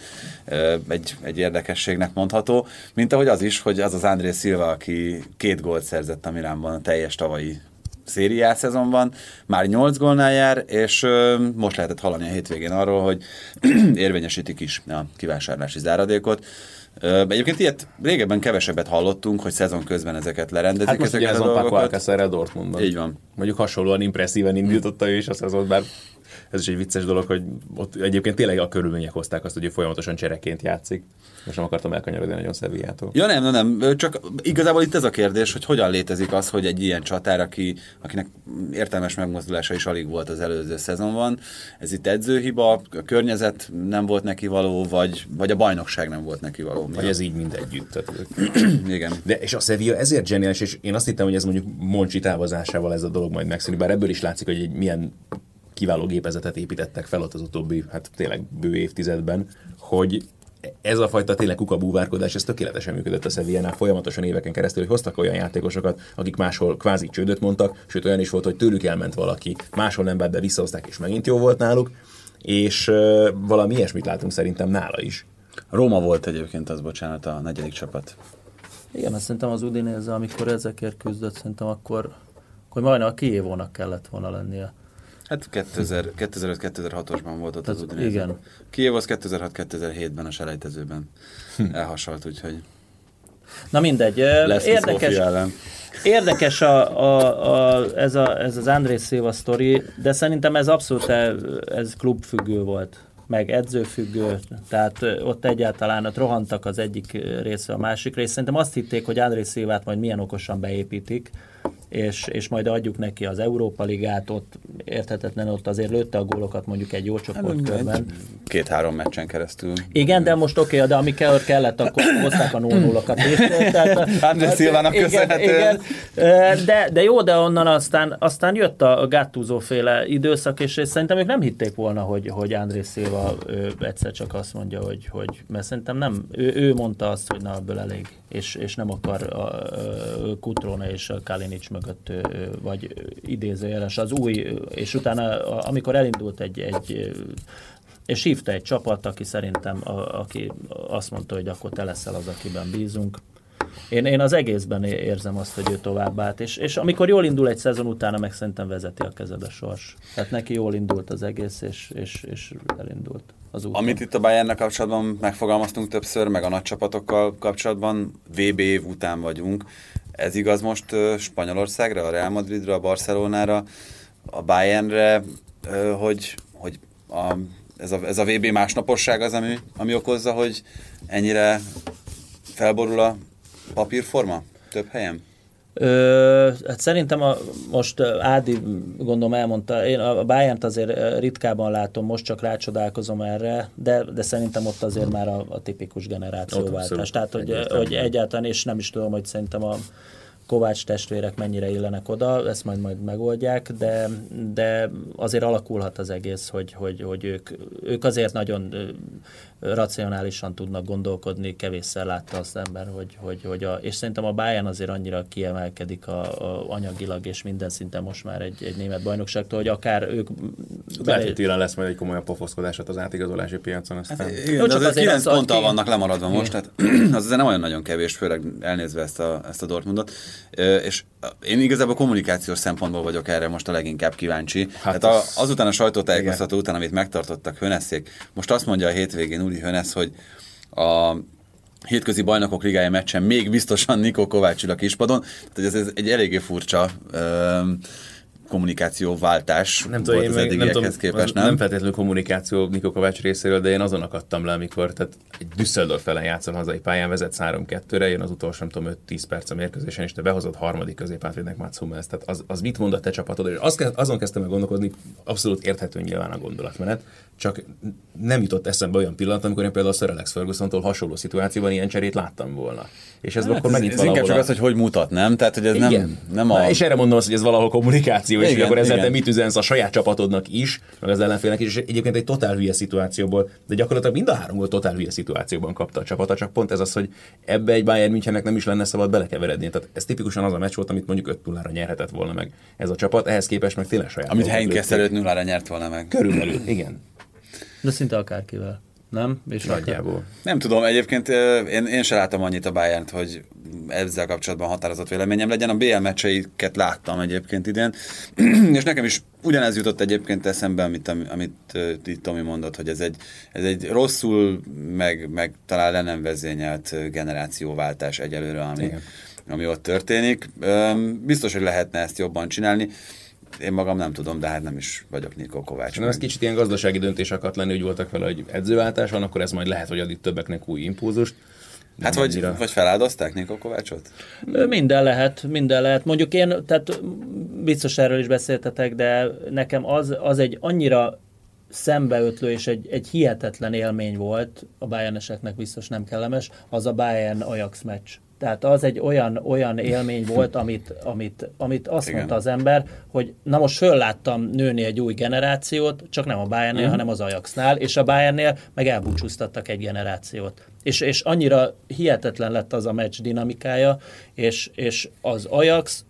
ö, egy, egy érdekességnek mondható, mint ahogy az is, hogy az az André Silva, aki két gólt szerzett a Milánban a teljes tavalyi szériá szezonban, már 8 gólnál jár, és most lehetett hallani a hétvégén arról, hogy érvényesítik is a kivásárlási záradékot. Egyébként ilyet régebben kevesebbet hallottunk, hogy szezon közben ezeket lerendezik. Hát most ugye ezeket ez a a Paco dolgokat. Alcacer a Dortmundban. Így van. Mondjuk hasonlóan impresszíven indította ő is a szezon, bár ez is egy vicces dolog, hogy ott egyébként tényleg a körülmények hozták azt, hogy ő folyamatosan csereként játszik. Most nem akartam elkanyarodni nagyon Szevillától. Ja nem, nem, nem, csak igazából itt ez a kérdés, hogy hogyan létezik az, hogy egy ilyen csatár, aki, akinek értelmes megmozdulása is alig volt az előző szezonban, ez itt edzőhiba, a környezet nem volt neki való, vagy, vagy a bajnokság nem volt neki való. Vagy ez így mindegyütt. Tehát, Igen. De és a Sevilla ezért zseniális, és én azt hittem, hogy ez mondjuk Moncsi távozásával ez a dolog majd megszűnik, bár ebből is látszik, hogy egy milyen kiváló gépezetet építettek fel ott az utóbbi, hát tényleg bő évtizedben, hogy ez a fajta tényleg kukabúvárkodás, ez tökéletesen működött a Sevillánál folyamatosan éveken keresztül, hogy hoztak olyan játékosokat, akik máshol kvázi csődöt mondtak, sőt olyan is volt, hogy tőlük elment valaki, máshol nem be visszahozták, és megint jó volt náluk, és uh, valami ilyesmit látunk szerintem nála is. Róma volt egyébként az, bocsánat, a negyedik csapat. Igen, azt szerintem az Udinézze, amikor ezekért küzdött, szerintem akkor, akkor majdnem a Kiévónak kellett volna lennie. Hát 2005-2006-osban volt ott Tehát az Udinese. igen. Kiev az 2006-2007-ben a selejtezőben elhasalt, úgyhogy Na mindegy, lesz érdekes, érdekes a, a, a, ez, a, ez az André Silva sztori, de szerintem ez abszolút e- ez klubfüggő volt meg edzőfüggő, tehát ott egyáltalán ott rohantak az egyik része a másik része. Szerintem azt hitték, hogy André Szilvát majd milyen okosan beépítik, és, és majd adjuk neki az Európa Ligát, ott érthetetlen, ott azért lőtte a gólokat mondjuk egy jó csoportkörben. Két-három meccsen keresztül. Igen, de most oké, de ami kell, kellett, akkor hozták a 0 0 André Szilvának köszönhetően. De, de jó, de onnan aztán, aztán jött a Gattuso féle időszak, és, szerintem ők nem hitték volna, hogy, hogy André Szilva egyszer csak azt mondja, hogy, hogy mert szerintem nem, ő, ő mondta azt, hogy na, ebből elég, és, és nem akar a, a Kutrona és a Kalinic mögött, vagy idézőjeles az új, és utána, amikor elindult egy, egy és hívta egy csapat, aki szerintem, a, aki azt mondta, hogy akkor te leszel az, akiben bízunk. Én, én az egészben érzem azt, hogy ő tovább állt, és, és amikor jól indul egy szezon utána, meg szerintem vezeti a kezebe sors. Tehát neki jól indult az egész, és, és, és elindult az úton. Amit itt a Bayernnel kapcsolatban megfogalmaztunk többször, meg a nagy csapatokkal kapcsolatban, VB év után vagyunk. Ez igaz most Spanyolországra, a Real Madridra, a Barcelonára, a Bayernre, hogy, hogy a, ez, a, ez a VB másnaposság az, ami, ami okozza, hogy ennyire felborul a papírforma több helyen? Ö, hát szerintem a, most Ádi gondolom elmondta, én a bayern azért ritkában látom, most csak rácsodálkozom erre, de, de szerintem ott azért már a, a tipikus generációváltás. Tehát, hogy, Egyértelmű. hogy egyáltalán, és nem is tudom, hogy szerintem a Kovács testvérek mennyire illenek oda, ezt majd majd megoldják, de, de azért alakulhat az egész, hogy, hogy, hogy ők, ők azért nagyon racionálisan tudnak gondolkodni, kevésszer látta azt ember, hogy, hogy, hogy a, és szerintem a Bayern azért annyira kiemelkedik a, a anyagilag és minden szinten most már egy, egy német bajnokságtól, hogy akár ők Lehet, hogy télen lesz majd egy komolyabb pofoszkodás az átigazolási piacon, aztán... Hát, igen, Jó, csak azért azért 9 az, ponttal aki- vannak lemaradva most, tehát az azért nem olyan nagyon kevés, főleg elnézve ezt a, ezt a Dortmundot. És én igazából kommunikációs szempontból vagyok erre most a leginkább kíváncsi. Hát, Hát hát a, az- azután a sajtótájékoztató után, amit megtartottak Höneszék, most azt mondja a hétvégén Uli Hönesz, hogy a hétközi bajnokok ligája meccsen még biztosan Nikó Kovács ül a kispadon. Tehát ez, ez egy eléggé furcsa öm, kommunikációváltás nem tudom, volt én az nem, tudom, képest, az nem? nem feltétlenül kommunikáció Niko Kovács részéről, de én azon akadtam le, amikor tehát egy Düsseldorf ellen játszol hazai pályán, vezet 3-2-re, jön az utolsó, nem tudom, 5-10 perc a mérkőzésen, és te behozod harmadik középátvédnek Mats Hummels. Tehát az, az mit mond a te csapatod? És azt, azon kezdtem el gondolkodni, abszolút érthető nyilván a gondolatmenet, csak nem jutott eszembe olyan pillanat, amikor én például Sir Alex Ferguson-tól hasonló szituációban ilyen cserét láttam volna. És ez Hát akkor ez, megint ez inkább csak az, hogy hogy mutat, nem? Tehát, hogy ez nem, nem a... Na, és erre mondom azt, hogy ez valahol kommunikáció, és Igen, hogy akkor ezzel igen. te mit üzensz a saját csapatodnak is, meg az ellenfélnek is, és egyébként egy totál hülye szituációból, de gyakorlatilag mind a három volt totál hülye szituációban kapta a csapata, csak pont ez az, hogy ebbe egy Bayern Münchennek nem is lenne szabad belekeveredni. Tehát ez tipikusan az a meccs volt, amit mondjuk 5 0 nyerhetett volna meg ez a csapat, ehhez képest meg tényleg saját. Amit Heinkes előtt nullára nyert volna meg. Körülbelül, igen. De szinte akárkivel. Nem? És Nagyjából. Nem tudom, egyébként én, én se láttam annyit a bayern hogy ezzel kapcsolatban határozott véleményem legyen. A BL meccseiket láttam egyébként idén, és nekem is ugyanez jutott egyébként eszembe, amit, amit itt Tomi mondott, hogy ez egy, ez egy rosszul, meg, meg talán le nem vezényelt generációváltás egyelőre, ami, Igen. ami ott történik. Biztos, hogy lehetne ezt jobban csinálni. Én magam nem tudom, de hát nem is vagyok Nikó Kovács. Na, ez kicsit ilyen gazdasági döntés akart lenni, hogy voltak vele, hogy edzőváltás van, akkor ez majd lehet, hogy ad itt többeknek új impulzust. Hát vagy, vagy feláldozták Nikó Kovácsot? Minden lehet, minden lehet. Mondjuk én, tehát biztos erről is beszéltetek, de nekem az, az egy annyira szembeötlő és egy, egy hihetetlen élmény volt, a Bayerneseknek biztos nem kellemes, az a Bayern-Ajax meccs. Tehát az egy olyan, olyan élmény volt, amit, amit, amit azt Igen. mondta az ember, hogy na most fölláttam nőni egy új generációt, csak nem a Bayernnél, uh-huh. hanem az Ajaxnál, és a Bayernnél meg elbúcsúztattak egy generációt. És, és annyira hihetetlen lett az a meccs dinamikája, és, és az Ajax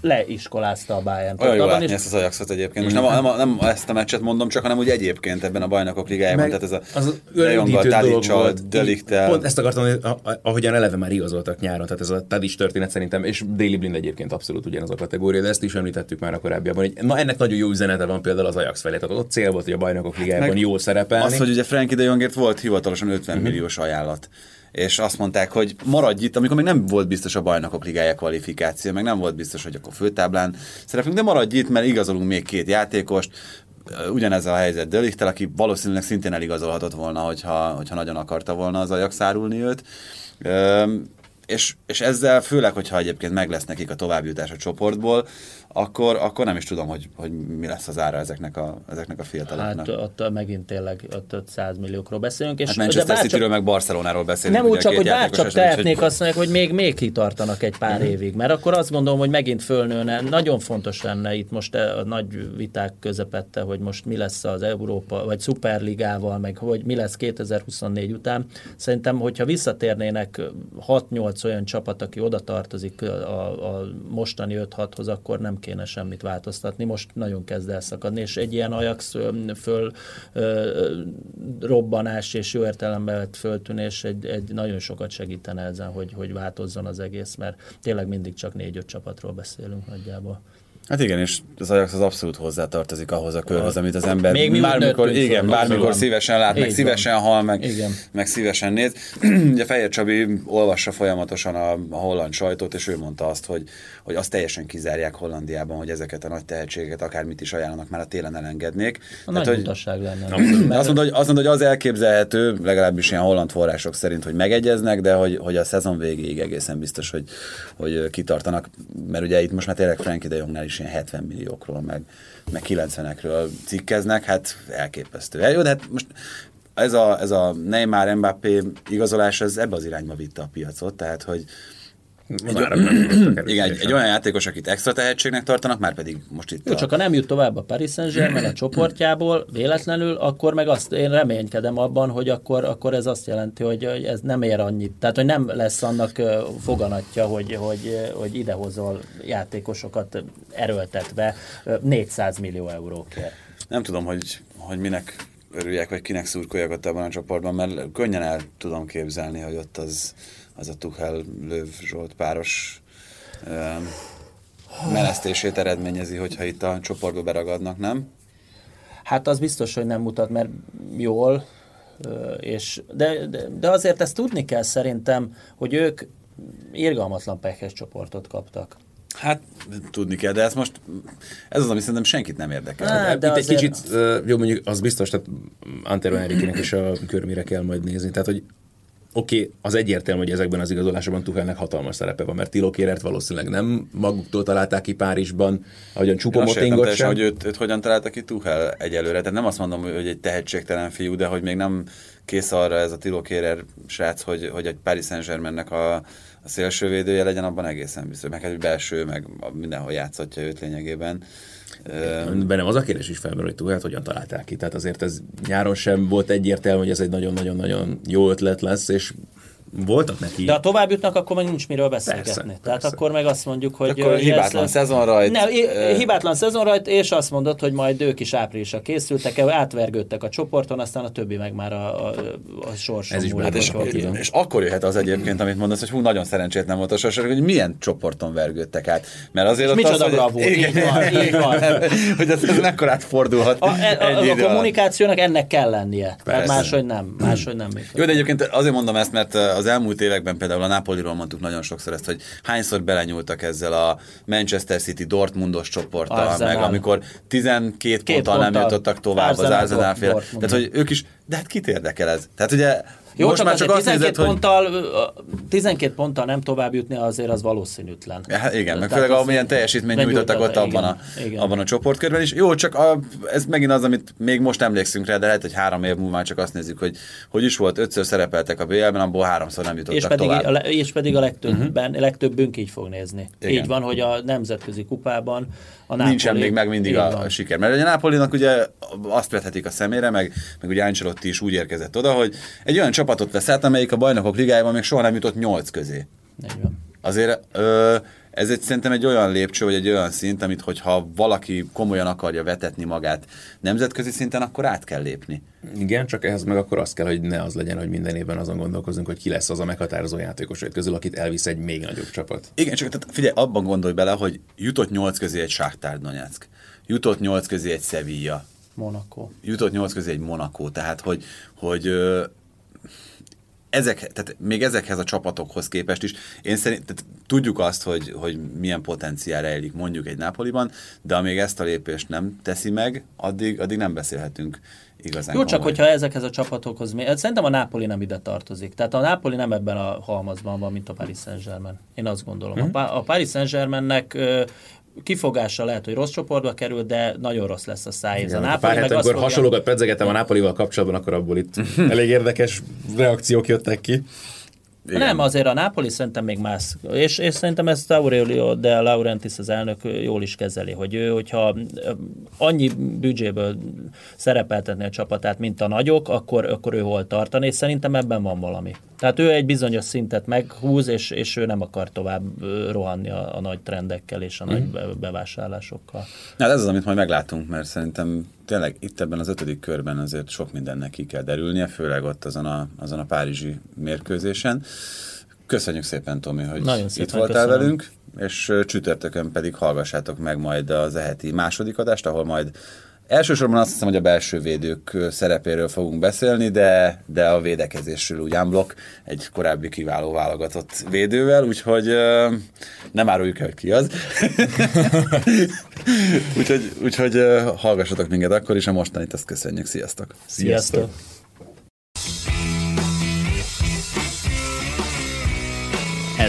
leiskolázta a Bayern. Olyan jó látni is... ezt az Ajaxot egyébként. Most nem, nem, nem, ezt a meccset mondom, csak hanem úgy egyébként ebben a bajnokok ligájában. Tehát ez a az Lejonggal, Tadicsal, Deliktel. Pont ezt akartam, hogy ahogyan eleve már igazoltak nyáron, tehát ez a Tadics történet szerintem, és Daily Blind egyébként abszolút ugyanaz a kategória, de ezt is említettük már a korábbiakban. Hogy, na ennek nagyon jó üzenete van például az Ajax felé. Tehát ott cél volt, hogy a bajnokok ligájában Meg jól szerepelni. Az, hogy ugye Frankie de Jongért volt hivatalosan 50 uh-huh. milliós ajánlat és azt mondták, hogy maradj itt, amikor még nem volt biztos a bajnokok ligája kvalifikáció, meg nem volt biztos, hogy akkor főtáblán szerepünk, de maradj itt, mert igazolunk még két játékost, ugyanez a helyzet Delichtel, aki valószínűleg szintén eligazolhatott volna, hogyha, hogyha nagyon akarta volna az Ajax árulni őt. és, és ezzel főleg, hogyha egyébként meg lesz nekik a továbbjutás a csoportból, akkor, akkor nem is tudom, hogy, hogy mi lesz az ára ezeknek a, ezeknek a fiataloknak. Hát ott megint tényleg ott 500 milliókról beszélünk. És hát Manchester City-ről meg Barcelonáról beszélünk. Nem úgy csak, hogy bárcsak tehetnék hogy... azt mondják, hogy még, még kitartanak egy pár mm. évig, mert akkor azt gondolom, hogy megint fölnőne. Nagyon fontos lenne itt most a nagy viták közepette, hogy most mi lesz az Európa, vagy Superligával, meg hogy mi lesz 2024 után. Szerintem, hogyha visszatérnének 6-8 olyan csapat, aki oda tartozik a, a mostani 5-6-hoz, akkor nem kéne semmit változtatni. Most nagyon kezd elszakadni, és egy ilyen Ajax föl ö, robbanás és jó értelemben vett föltűnés egy, egy nagyon sokat segítene ezen, hogy, hogy változzon az egész, mert tényleg mindig csak négy-öt csapatról beszélünk nagyjából. Hát igen, és az Ajax az abszolút hozzátartozik ahhoz a körhöz, amit az ember Még bármikor, igen, bármikor szívesen lát, meg szívesen hal, meg, igen. meg szívesen néz. Ugye Fehér Csabi olvassa folyamatosan a, a holland sajtót, és ő mondta azt, hogy, hogy azt teljesen kizárják Hollandiában, hogy ezeket a nagy tehetségeket, akármit is ajánlanak, már a télen elengednék. A Tehát, nagy hogy, lenne. Azt mondta, hogy, azt mondta, hogy az elképzelhető, legalábbis ilyen holland források szerint, hogy megegyeznek, de hogy, hogy a szezon végéig egészen biztos, hogy, hogy kitartanak, mert ugye itt most már tényleg Frankie de Jongnál is ilyen 70 milliókról, meg, meg 90-ekről cikkeznek, hát elképesztő. Jó, de hát most ez a, ez a Neymar, Mbappé igazolás, ez ebbe az irányba vitte a piacot, tehát hogy, egy, igen, egy, egy olyan játékos, akit extra tehetségnek tartanak, már pedig most itt. Jó, a... csak ha nem jut tovább a Paris Saint-Germain a csoportjából véletlenül, akkor meg azt én reménykedem abban, hogy akkor, akkor ez azt jelenti, hogy ez nem ér annyit. Tehát, hogy nem lesz annak foganatja, hogy, hogy, hogy idehozol játékosokat erőltetve 400 millió eurókért. Nem tudom, hogy, hogy minek örüljek, vagy kinek szurkoljak ott ebben a csoportban, mert könnyen el tudom képzelni, hogy ott az az a Tuchel Löv Zsolt páros menesztését eredményezi, hogyha itt a csoportba beragadnak, nem? Hát az biztos, hogy nem mutat, mert jól, és, de, de, de azért ezt tudni kell szerintem, hogy ők irgalmatlan pekes csoportot kaptak. Hát tudni kell, de ez most, ez az, ami szerintem senkit nem érdekel. Hát, de Itt azért... egy kicsit, jó mondjuk az biztos, tehát Antero Enrique-nek is a körmire kell majd nézni. Tehát, hogy oké, okay, az egyértelmű, hogy ezekben az igazolásokban Tuchelnek hatalmas szerepe van, mert Tilo Kérert valószínűleg nem maguktól találták ki Párizsban, ahogyan Csupomotingot sem. hogy őt, őt, hogyan találta ki Tuchel egyelőre. Tehát nem azt mondom, hogy egy tehetségtelen fiú, de hogy még nem kész arra ez a Tilo Kérer srác, hogy, hogy egy Paris Saint-Germainnek a, a szélsővédője legyen, abban egészen biztos. Meg egy belső, meg mindenhol játszhatja őt lényegében. Bennem az a kérdés is felmerül, hogy Tuhelt hogyan találták ki. Tehát azért ez nyáron sem volt egyértelmű, hogy ez egy nagyon-nagyon-nagyon jó ötlet lesz, és voltak neki. De ha tovább jutnak, akkor meg nincs miről beszélgetni. Persze, Tehát persze. akkor meg azt mondjuk, hogy... Akkor hibátlan szezonrajt. Ne, hibátlan szezonrajt, és azt mondod, hogy majd ők is áprilisra készültek, átvergődtek a csoporton, aztán a többi meg már a, a, a sorson. Ez is hát és, és, és, akkor jöhet az egyébként, amit mondasz, hogy hú, nagyon szerencsétlen volt a sors, hogy milyen csoporton vergődtek át. Mert azért ott Micsoda az, bravó, hogy, így van, így van. hogy ez, ez mekkorát fordulhat. A, a, a, a kommunikációnak ennek kell lennie. Persze. Mert máshogy nem. Máshogy nem. Jó, de egyébként azért mondom ezt, mert az elmúlt években például a Napoliról mondtuk nagyon sokszor ezt, hogy hányszor belenyúltak ezzel a Manchester City Dortmundos csoporttal, Arsenal. meg amikor 12 Két ponttal nem ponttal. jutottak tovább az Arsenal, Arsenal fél. Dortmund. Tehát, hogy ők is, de hát kit érdekel ez? Tehát ugye Jó, most csak már csak azért azt 12 nézed, hogy... ponttal, ö, 12 ponttal nem tovább jutni, azért az valószínűtlen. Hát igen, meg Tehát főleg az- amilyen teljesítményt nyújtottak ott igen, abban a, igen. abban a csoportkörben is. Jó, csak a, ez megint az, amit még most emlékszünk rá, de lehet, hogy három év múlva csak azt nézzük, hogy hogy is volt, ötször szerepeltek a BL-ben, abból háromszor nem jutottak És pedig, tovább. a, és pedig a legtöbben, uh-huh. legtöbbünk így fog nézni. Igen. Így van, hogy a nemzetközi kupában a Napoli, Nincsen még meg mindig a, a siker. Mert a Napolinak ugye azt vethetik a szemére, meg, meg ugye Ancelotti is úgy érkezett oda, hogy egy olyan csapatot vesz át, amelyik a bajnokok ligájában még soha nem jutott nyolc közé. Így van. Azért ö, ez egy, szerintem egy olyan lépcső, vagy egy olyan szint, amit hogyha valaki komolyan akarja vetetni magát nemzetközi szinten, akkor át kell lépni. Igen, csak ehhez meg akkor az kell, hogy ne az legyen, hogy minden évben azon gondolkozunk, hogy ki lesz az a meghatározó játékos közül, akit elvisz egy még nagyobb csapat. Igen, csak tehát figyelj, abban gondolj bele, hogy jutott nyolc közé egy Sáktár Donetsk, jutott nyolc közé egy Sevilla, Monaco. jutott nyolc közé egy Monaco, tehát hogy, hogy ezek, tehát még ezekhez a csapatokhoz képest is, én szerint, tehát tudjuk azt, hogy, hogy milyen potenciál rejlik mondjuk egy Napoliban, de amíg ezt a lépést nem teszi meg, addig, addig nem beszélhetünk igazán Jó, csak komoly. hogyha ezekhez a csapatokhoz mi... Szerintem a Napoli nem ide tartozik. Tehát a Napoli nem ebben a halmazban van, mint a Paris Saint-Germain. Én azt gondolom. Mhm. A, Pa- a Paris Saint-Germainnek ö, kifogása lehet, hogy rossz csoportba kerül, de nagyon rossz lesz a szájéz. A Igen, pár meg hete, azt amikor fogja- hasonlókat pedzegettem a Napolival kapcsolatban, akkor abból itt elég érdekes reakciók jöttek ki. Igen. Nem, azért a Napoli szerintem még más. És, és szerintem ezt Aurelio de Laurentiis az elnök jól is kezeli, hogy ő, hogyha annyi büdzséből szerepeltetni a csapatát, mint a nagyok, akkor, akkor ő hol tartani, és szerintem ebben van valami. Tehát ő egy bizonyos szintet meghúz, és, és ő nem akar tovább rohanni a, a nagy trendekkel és a nagy be- bevásárlásokkal. Hát ez az, amit majd meglátunk, mert szerintem tényleg itt ebben az ötödik körben azért sok mindennek ki kell derülnie, főleg ott azon a, azon a párizsi mérkőzésen. Köszönjük szépen, Tomi, hogy Nagyon itt szépen voltál köszönöm. velünk, és csütörtökön pedig hallgassátok meg majd az eheti második adást, ahol majd Elsősorban azt hiszem, hogy a belső védők szerepéről fogunk beszélni, de, de a védekezésről úgy unblock egy korábbi kiváló válogatott védővel, úgyhogy nem áruljuk el, ki az. úgyhogy úgyhogy hallgassatok minket akkor is, a mostanit azt köszönjük. Sziasztok! Sziasztok!